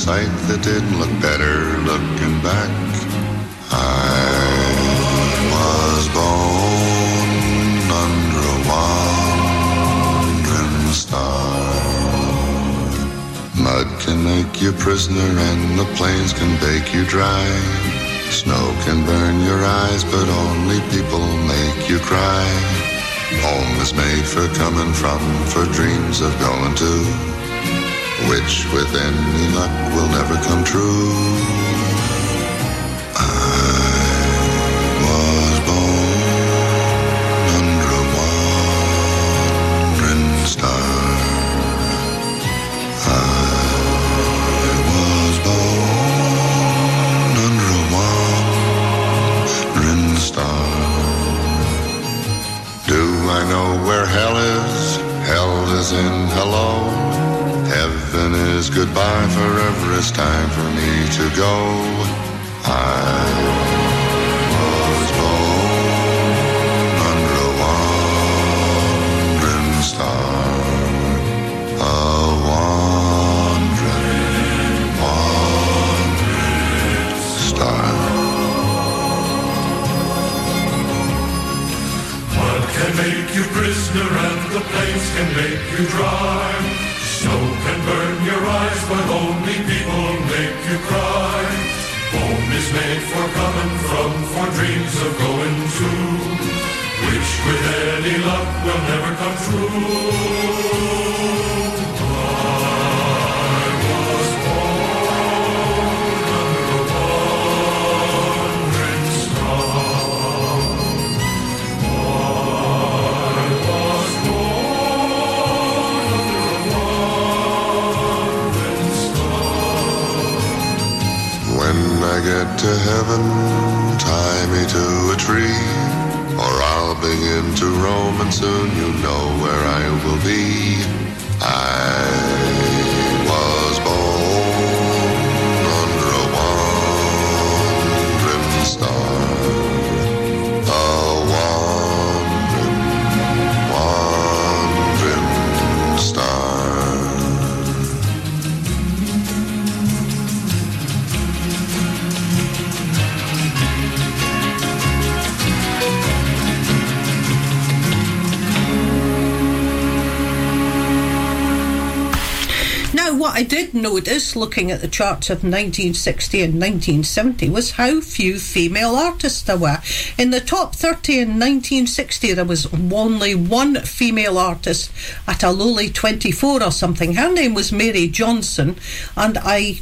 Sight that didn't look better looking back. I was born under a wandering star. Mud can make you prisoner and the plains can bake you dry. Snow can burn your eyes, but only people make you cry. Home is made for coming from, for dreams of going to, which with any luck will never come true. When I get to heaven, tie me to a tree, begin to roam, and soon you know where I will be. What I did notice looking at the charts of 1960 and 1970 was how few female artists there were. In the top 30 in 1960, there was only one female artist at a lowly 24 or something. Her name was Mary Johnson, and I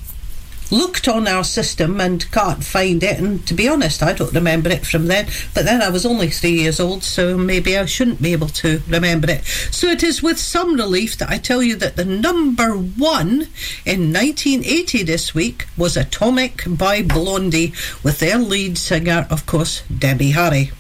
looked on our system and can't find it. And to be honest, I don't remember it from then. But then I was only three years old, so maybe I shouldn't be able to remember it. So it is with some relief that I tell you that the number one in 1980 this week was Atomic by Blondie, with their lead singer, of course, Debbie Harry.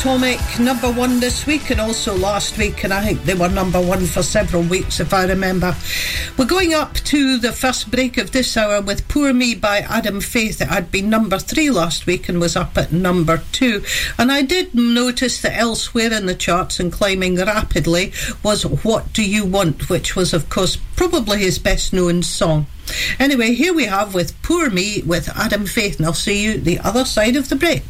Atomic number one this week and also last week, and I think they were number one for several weeks if I remember. We're going up to the first break of this hour with Poor Me by Adam Faith. It had been number three last week and was up at number two. And I did notice that elsewhere in the charts and climbing rapidly was What Do You Want, which was, of course, probably his best known song. Anyway, here we have with Poor Me with Adam Faith, and I'll see you the other side of the break.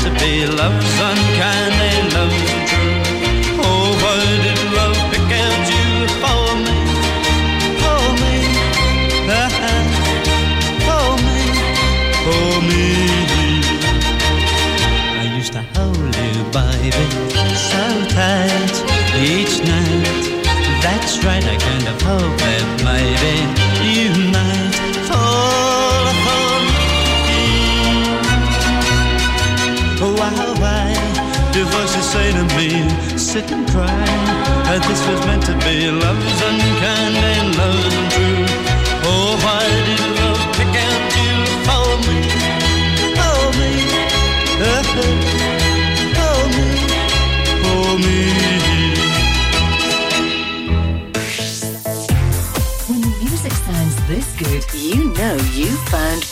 To be love's unkind love's untrue. Oh, why did love pick you for me? For me, ah, for me, for me. I used to hold you, baby, so tight each night. That's right, I kind of hope sit and cry? This was meant to be love's unkind and love's untrue. Oh, why did love pick out you me? Me. Me. Me. When music sounds this good, you know you found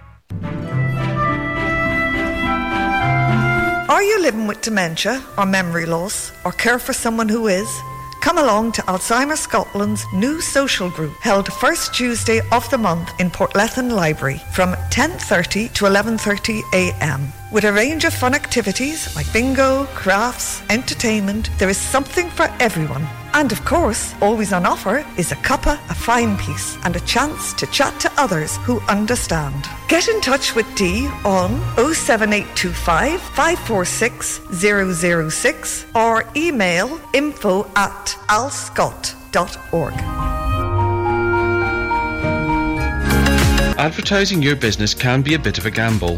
Are you living with dementia or memory loss or care for someone who is? Come along to Alzheimer's Scotland's new social group held first Tuesday of the month in Portlethen Library from 10.30 to 11.30 a.m. With a range of fun activities like bingo, crafts, entertainment, there is something for everyone. And of course, always on offer is a cuppa, a fine piece, and a chance to chat to others who understand. Get in touch with Dee on 07825 546 006 or email info at alzscot.org. Advertising your business can be a bit of a gamble.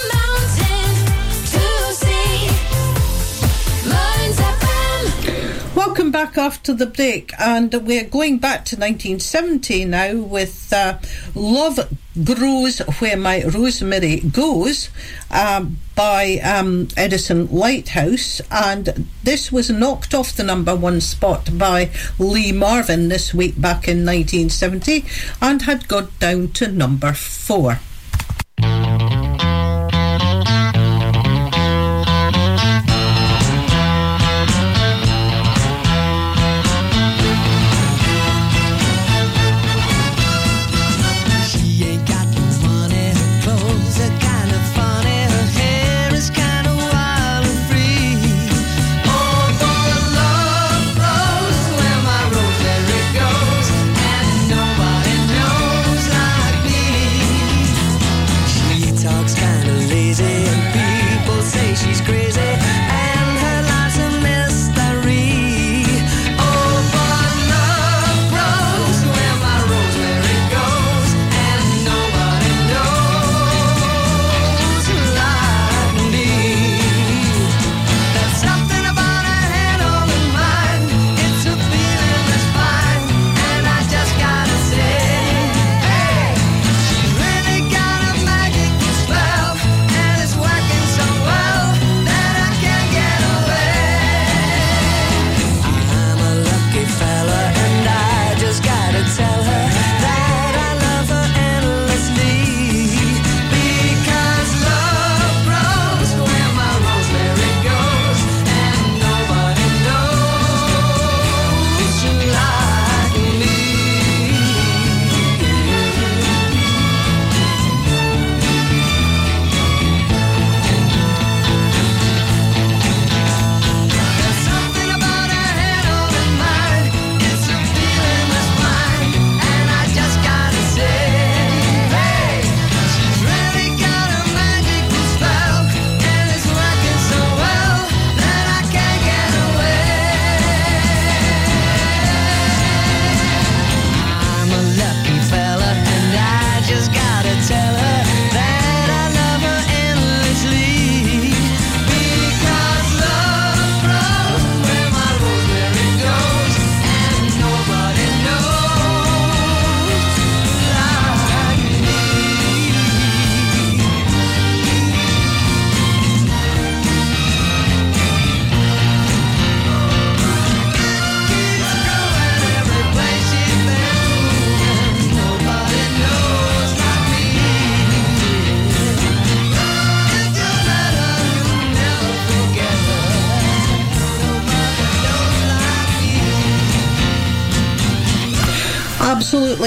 Welcome back after the break, and we're going back to 1970 now with uh, Love Grows Where My Rosemary Goes um, by um, Edison Lighthouse. And this was knocked off the number one spot by Lee Marvin this week back in 1970 and had got down to number four.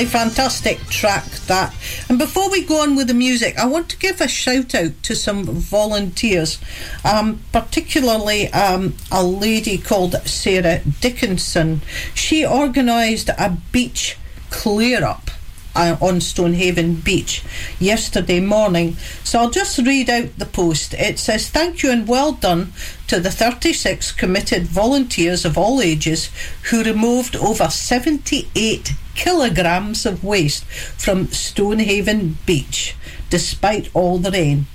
Absolutely fantastic track that. And before we go on with the music, I want to give a shout out to some volunteers, um, particularly um, a lady called Sarah Dickinson. She organised a beach clear up uh, on Stonehaven Beach yesterday morning. So I'll just read out the post. It says, Thank you and well done to the 36 committed volunteers of all ages who removed over 78 kilograms of waste from Stonehaven Beach despite all the rain.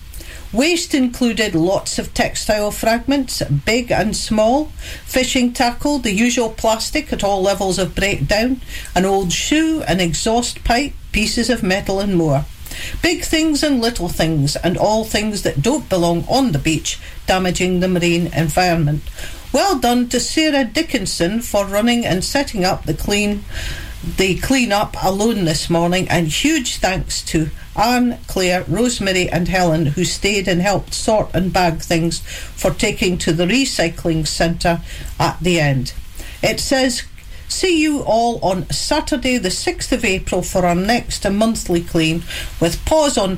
Waste included lots of textile fragments, big and small, fishing tackle, the usual plastic at all levels of breakdown, an old shoe, an exhaust pipe, pieces of metal, and more. Big things and little things, and all things that don't belong on the beach, damaging the marine environment. Well done to Sarah Dickinson for running and setting up the clean the clean up alone this morning and huge thanks to Anne, Claire, Rosemary and Helen who stayed and helped sort and bag things for taking to the recycling centre at the end. It says See you all on Saturday, the 6th of April, for our next monthly clean with Paws on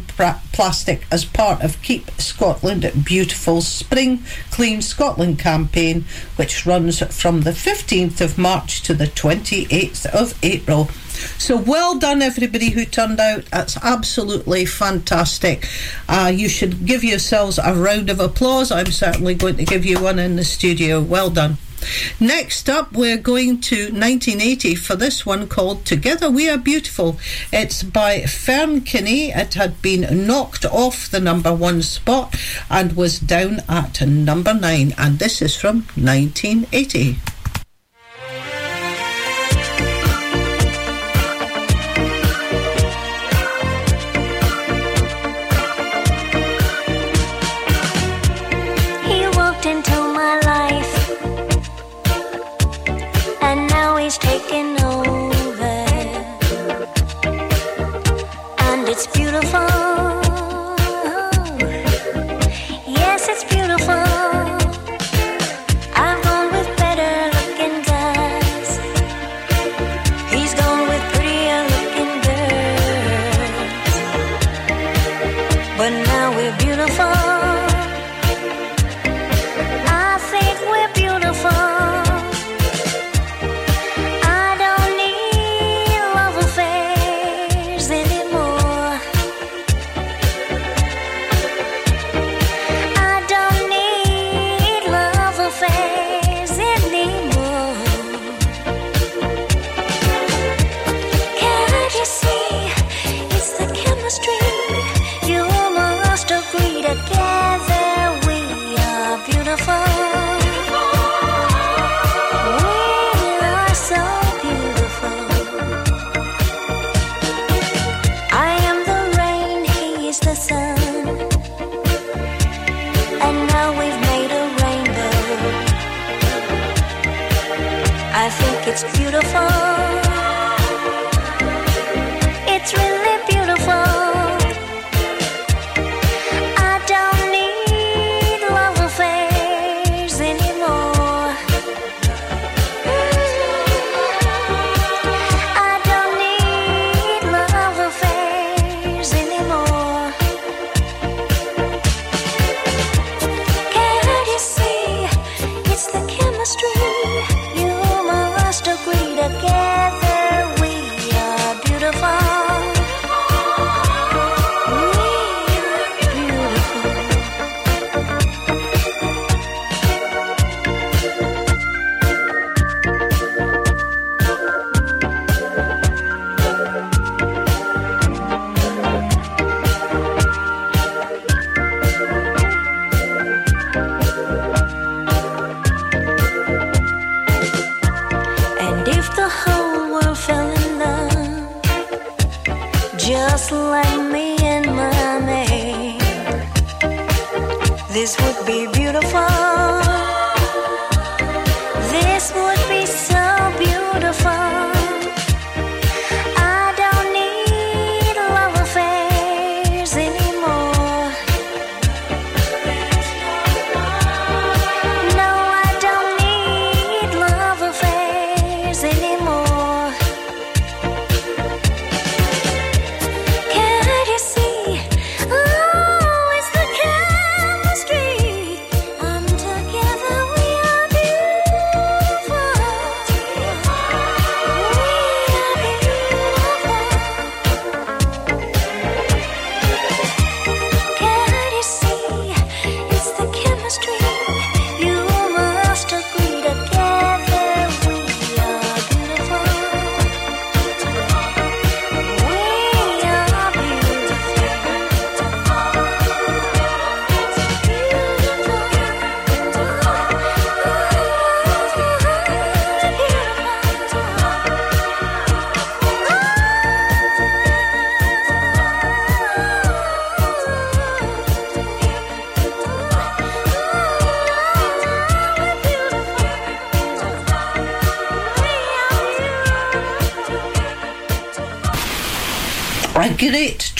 Plastic as part of Keep Scotland Beautiful Spring Clean Scotland campaign, which runs from the 15th of March to the 28th of April. So well done, everybody who turned out. That's absolutely fantastic. Uh, you should give yourselves a round of applause. I'm certainly going to give you one in the studio. Well done. Next up, we're going to 1980 for this one called Together We Are Beautiful. It's by Fern Kinney. It had been knocked off the number one spot and was down at number nine. And this is from 1980.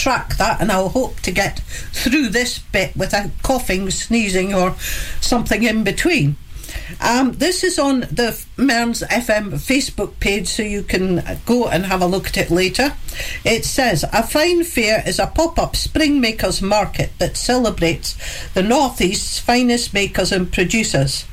Track that, and I'll hope to get through this bit without coughing, sneezing, or something in between. Um, this is on the Mearns FM Facebook page, so you can go and have a look at it later. It says A Fine Fair is a pop up spring makers market that celebrates the North East's finest makers and producers.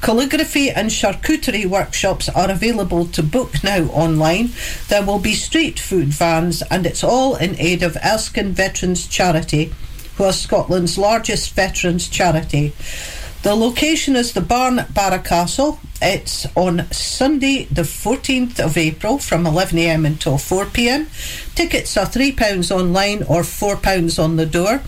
Calligraphy and charcuterie workshops are available to book now online. There will be street food vans, and it's all in aid of Erskine Veterans Charity, who are Scotland's largest veterans charity. The location is the Barn Barra Castle. It's on Sunday, the 14th of April from 11am until 4pm. Tickets are £3 online or £4 on the door.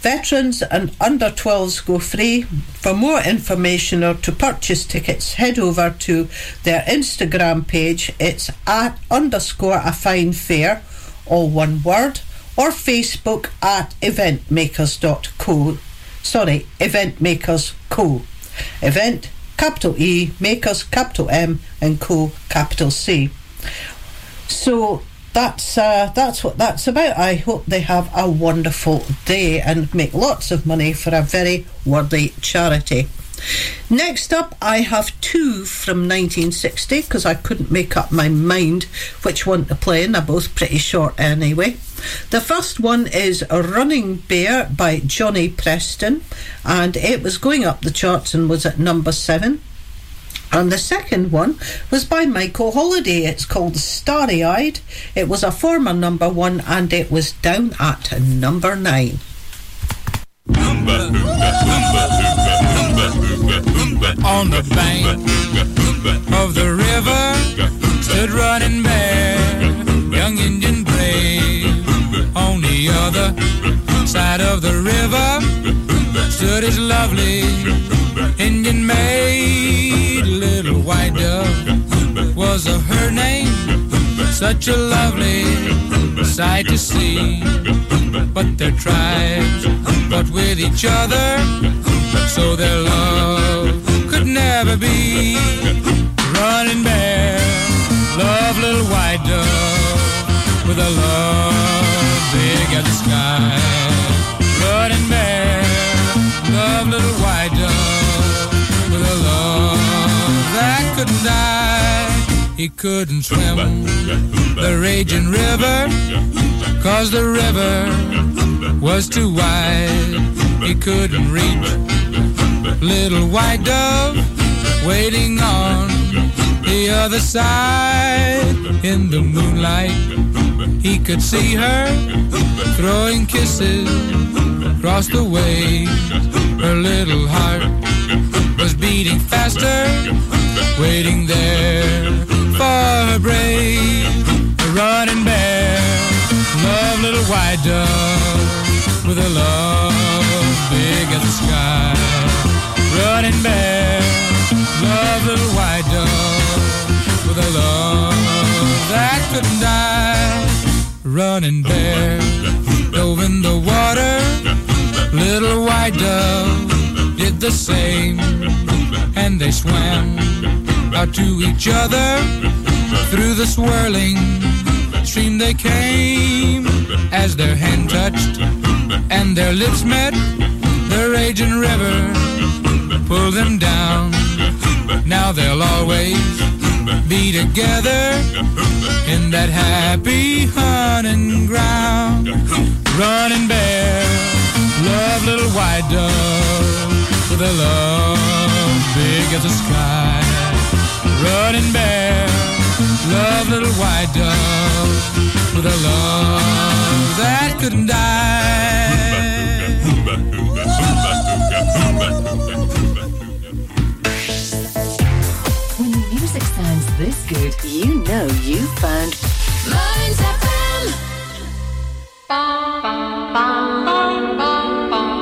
Veterans and under 12s go free. For more information or to purchase tickets, head over to their Instagram page. It's at underscore a fine fair, all one word, or Facebook at eventmakers.co. Sorry, Eventmakers Co. Event, capital E, Makers, capital M, and Co, capital C. So that's uh, that's what that's about. I hope they have a wonderful day and make lots of money for a very worthy charity. Next up, I have two from 1960 because I couldn't make up my mind which one to play, and they're both pretty short anyway. The first one is Running Bear by Johnny Preston, and it was going up the charts and was at number seven. And the second one was by Michael Holliday. It's called Starry Eyed. It was a former number one and it was down at number nine. On the bank of the river stood running bear, young Indian brave. On the other side of the river stood his lovely Indian maid, white dove was her name. Such a lovely sight to see. But their tribes fought with each other, so their love could never be. Running bear, love little white dove with a love couldn't die. He couldn't swim the raging river, cause the river was too wide. He couldn't reach little white dove waiting on the other side. In the moonlight, he could see her throwing kisses across the way. Her little heart was beating faster, waiting there for her brave. Running bear, love little white dove with a love big as the sky. Running bear, love little white dove with a love that couldn't die. Running bear, dove in the water, little white dove did the same, and they swam out to each other through the swirling stream they came. As their hand touched and their lips met the raging river pulled them down. Now they'll always be together in that happy hunting ground. Running bear love little white dove with a love big as the sky running bear love little white dove with a love that couldn't die When the music sounds this good, you know you found Mearns FM. Why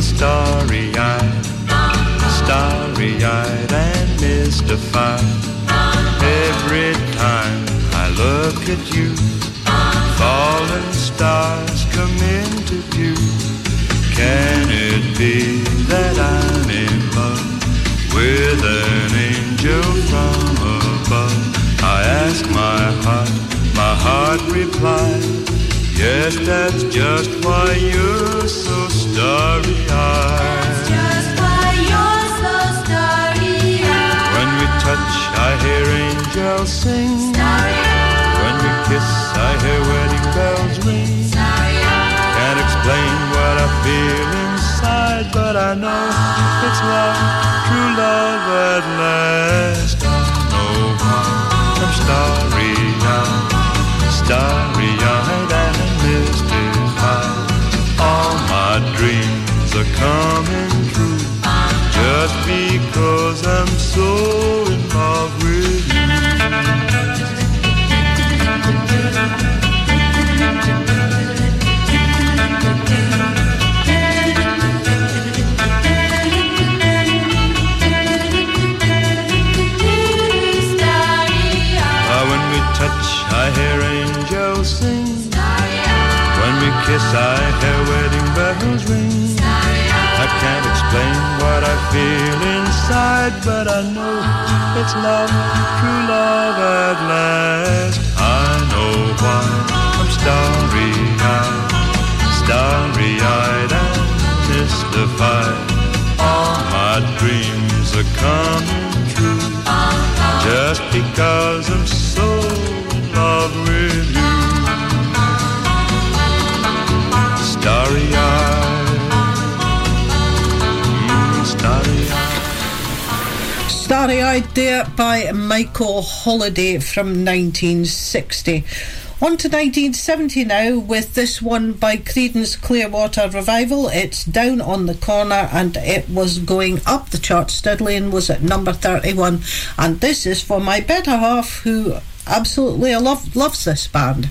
I so starry eyed? Starry eyed and mystified. Every time I look at you, fallen stars come into view. Can it be that I'm in love with an angel? from above. I asked my heart, my heart replied, Yes, that's just why you're so starry-eyed. That's just why you're so starry-eyed. When we touch, I hear angels sing. Starry When we kiss, I hear wedding bells ring. Starry Can't explain what I feel inside, but I know it's love, true love at last. Why I'm starry-eyed, starry-eyed coming true, just because I'm so in love with you. Ah, when we touch, I hear angels sing. When we kiss, I hear feel inside, but I know it's love, true love at last. I know why I'm starry-eyed, starry-eyed and mystified. All my dreams are coming true, just because I'm so There by Michael Holliday from 1960. On to 1970 now with this one by Creedence Clearwater Revival. It's down on the corner and it was going up the chart steadily and was at number 31. And this is for my better half who absolutely love, loves this band.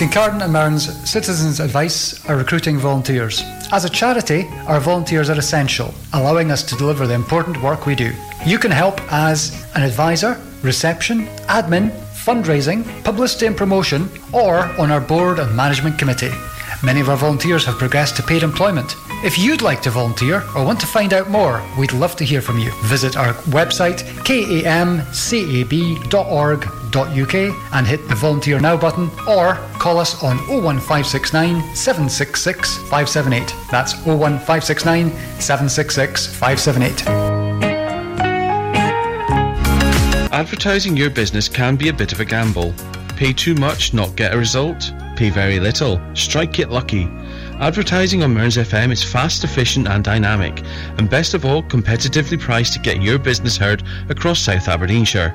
Kincardine and Mearns Citizens Advice are recruiting volunteers. As a charity, our volunteers are essential, allowing us to deliver the important work we do. You can help as an advisor, reception, admin, fundraising, publicity and promotion, or on our board and management committee. Many of our volunteers have progressed to paid employment. If you'd like to volunteer or want to find out more, we'd love to hear from you. Visit our website kamcab.org.uk and hit the Volunteer Now button or call us on 01569 766 578. That's 01569 766 578. Advertising your business can be a bit of a gamble. Pay too much, not get a result. Pay very little, strike it lucky. Advertising on Mearns FM is fast, efficient, and dynamic, and best of all, competitively priced to get your business heard across South Aberdeenshire.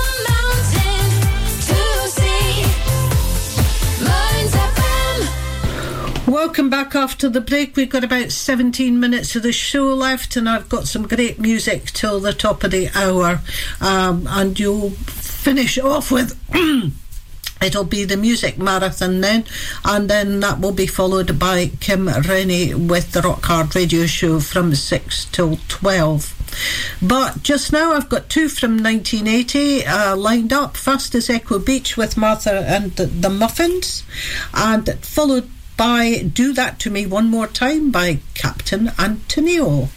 Welcome back after the break. We've got about 17 minutes of the show left, and I've got some great music till the top of the hour. Um, and you'll finish off with. It'll be the music marathon then, and then that will be followed by Kim Rennie with the Rock Hard Radio Show from 6 till 12. But just now, I've got two from 1980 uh, lined up. First is Echo Beach with Martha and the, Muffins, and followed by Do That To Me One More Time by Captain and Tennille.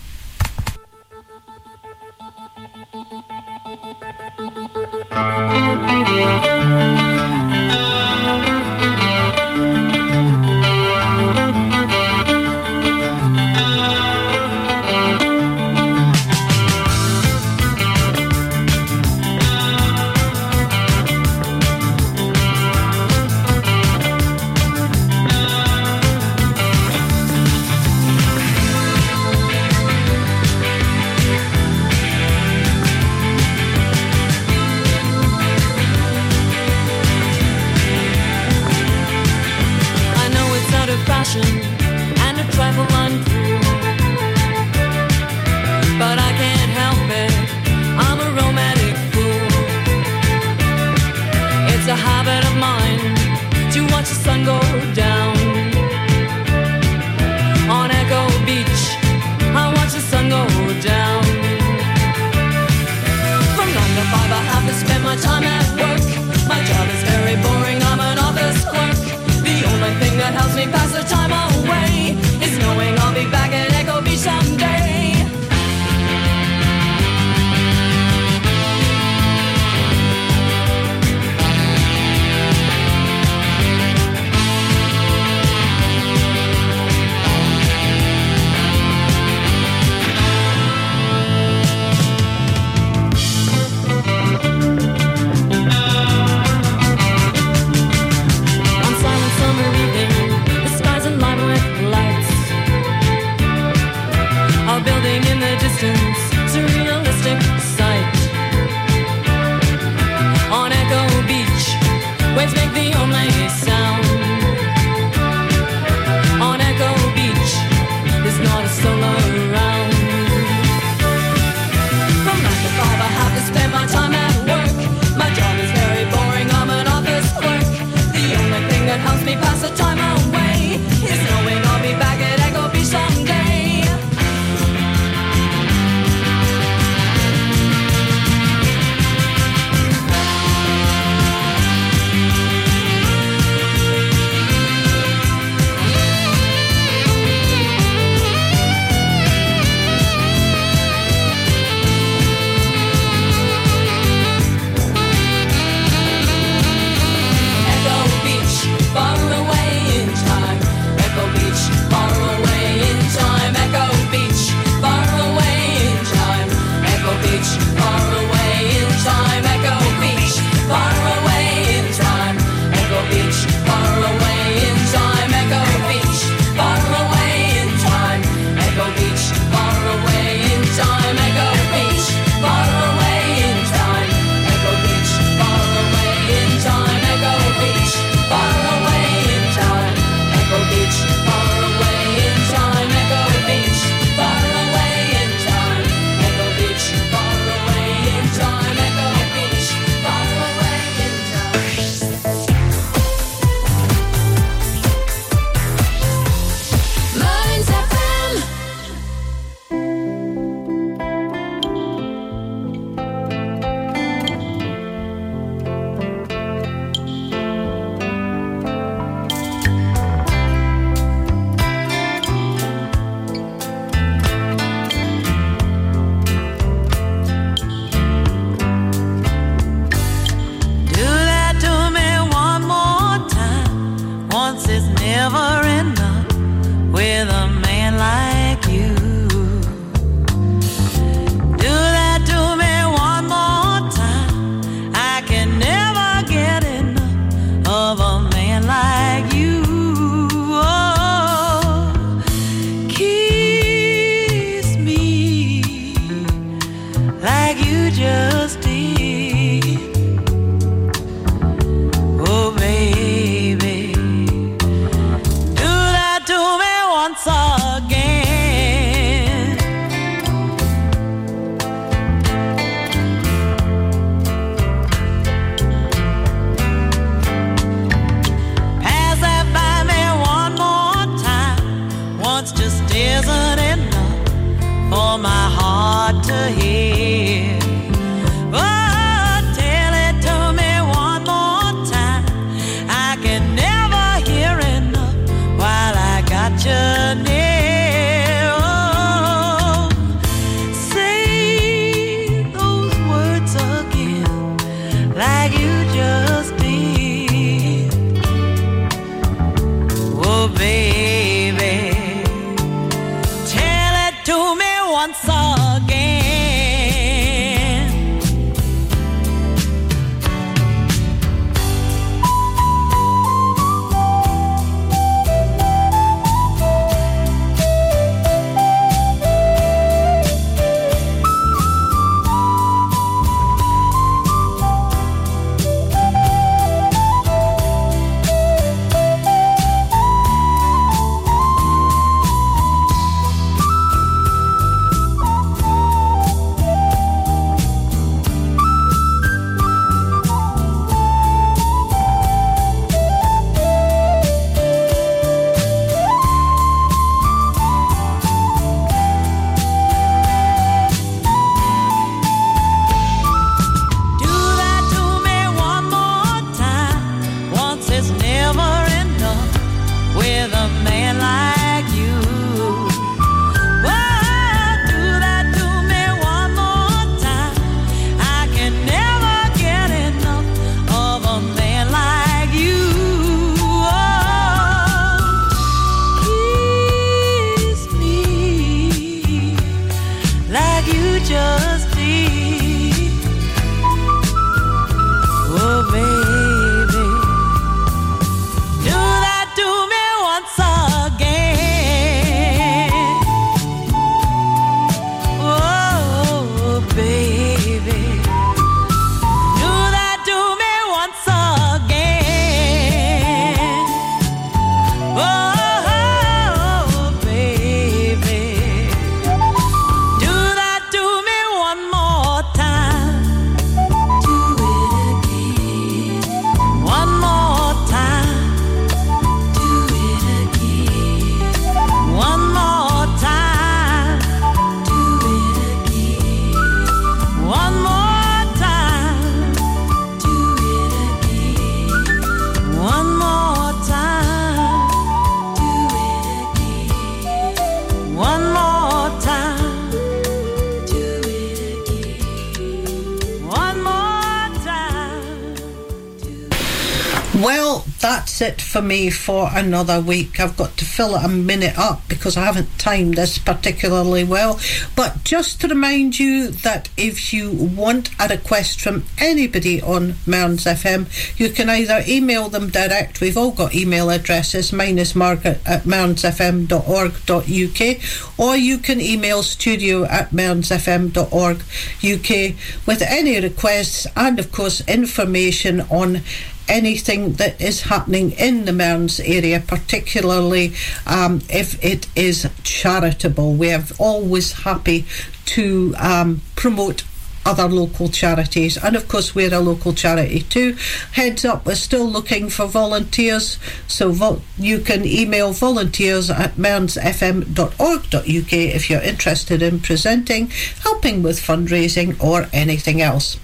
For me for another week. I've got to fill it a minute up because I haven't timed this particularly well. But just to remind you that if you want a request from anybody on Mearns FM, you can either email them direct. We've all got email addresses. Mine is margaret at mearnsfm.org.uk or you can email studio at mearnsfm.org.uk with any requests and, of course, information on anything that is happening in the Mearns area, particularly um, if it is charitable. We are always happy to um, promote other local charities and of course we're a local charity too heads up we're still looking for volunteers so vo- you can email volunteers at mearnsfm.org.uk if you're interested in presenting helping with fundraising or anything else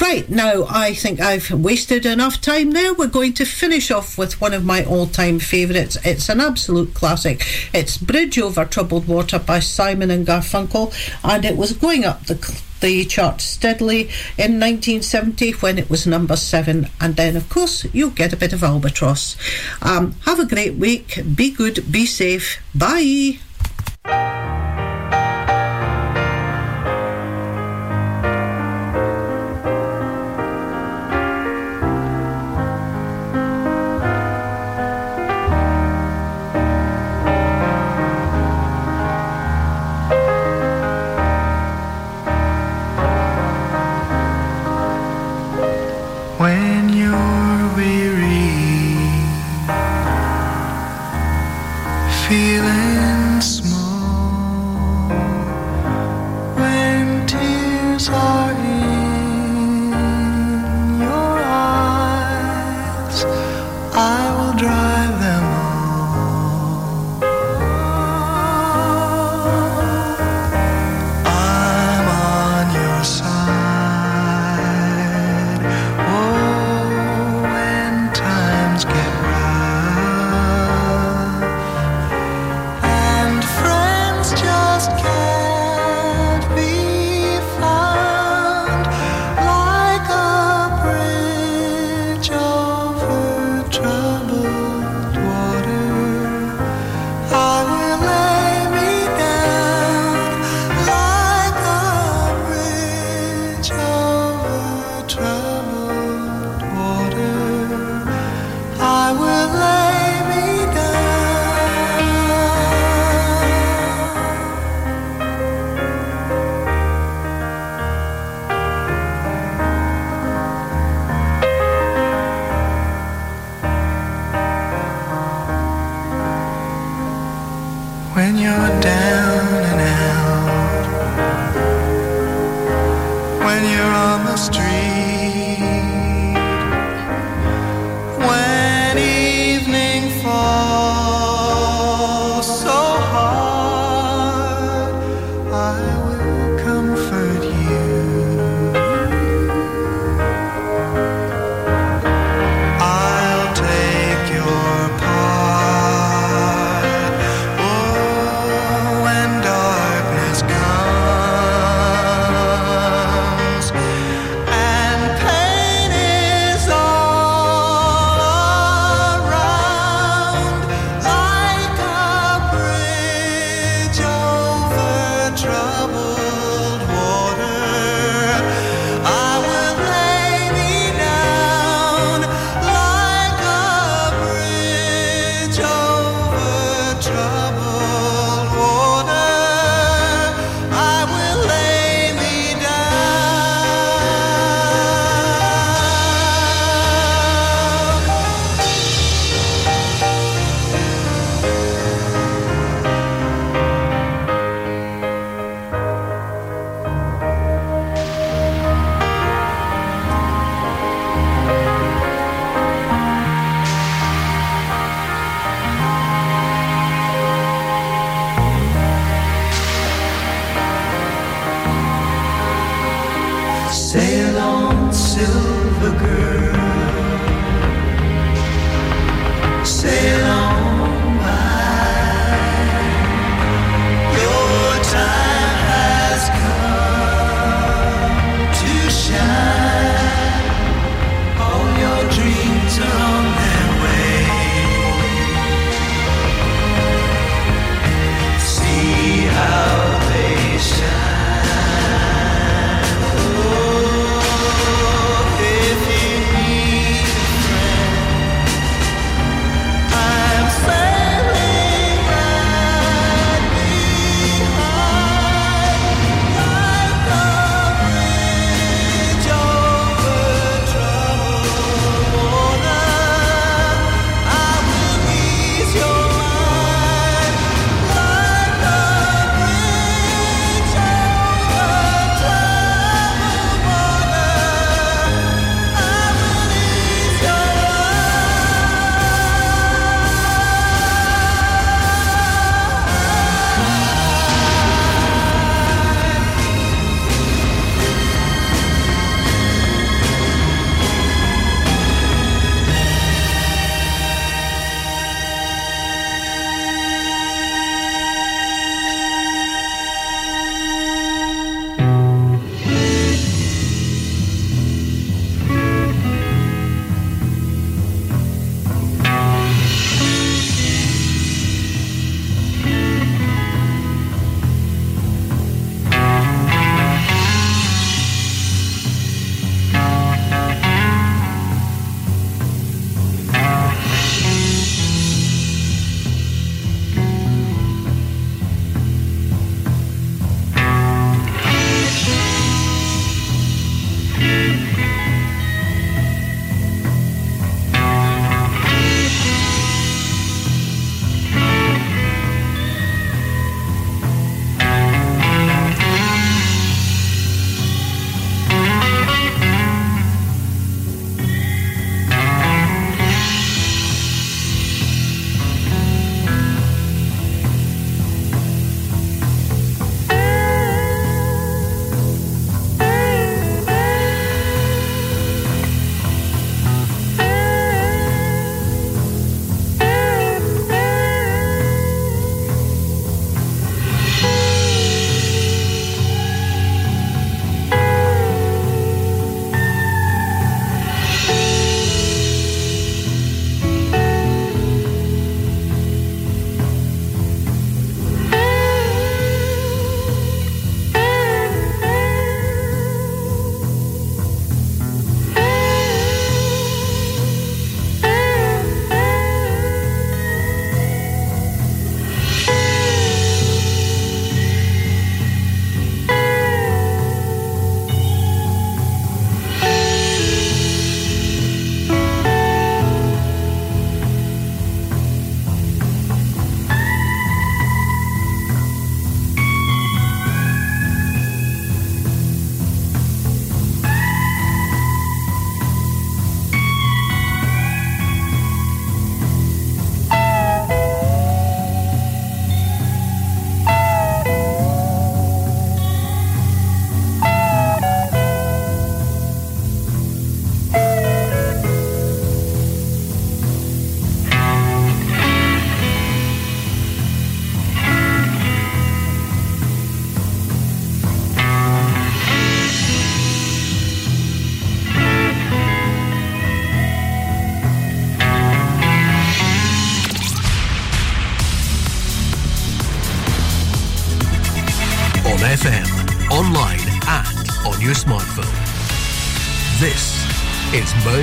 Right, now I think I've wasted enough time there. We're going to finish off with one of my all time favourites. It's an absolute classic. It's Bridge Over Troubled Water by Simon and Garfunkel, and it was going up the the chart steadily in 1970 when it was number seven, and then, of course, you'll get a bit of albatross. Um, have a great week. Be good, be safe. Bye.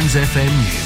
Mearns FM.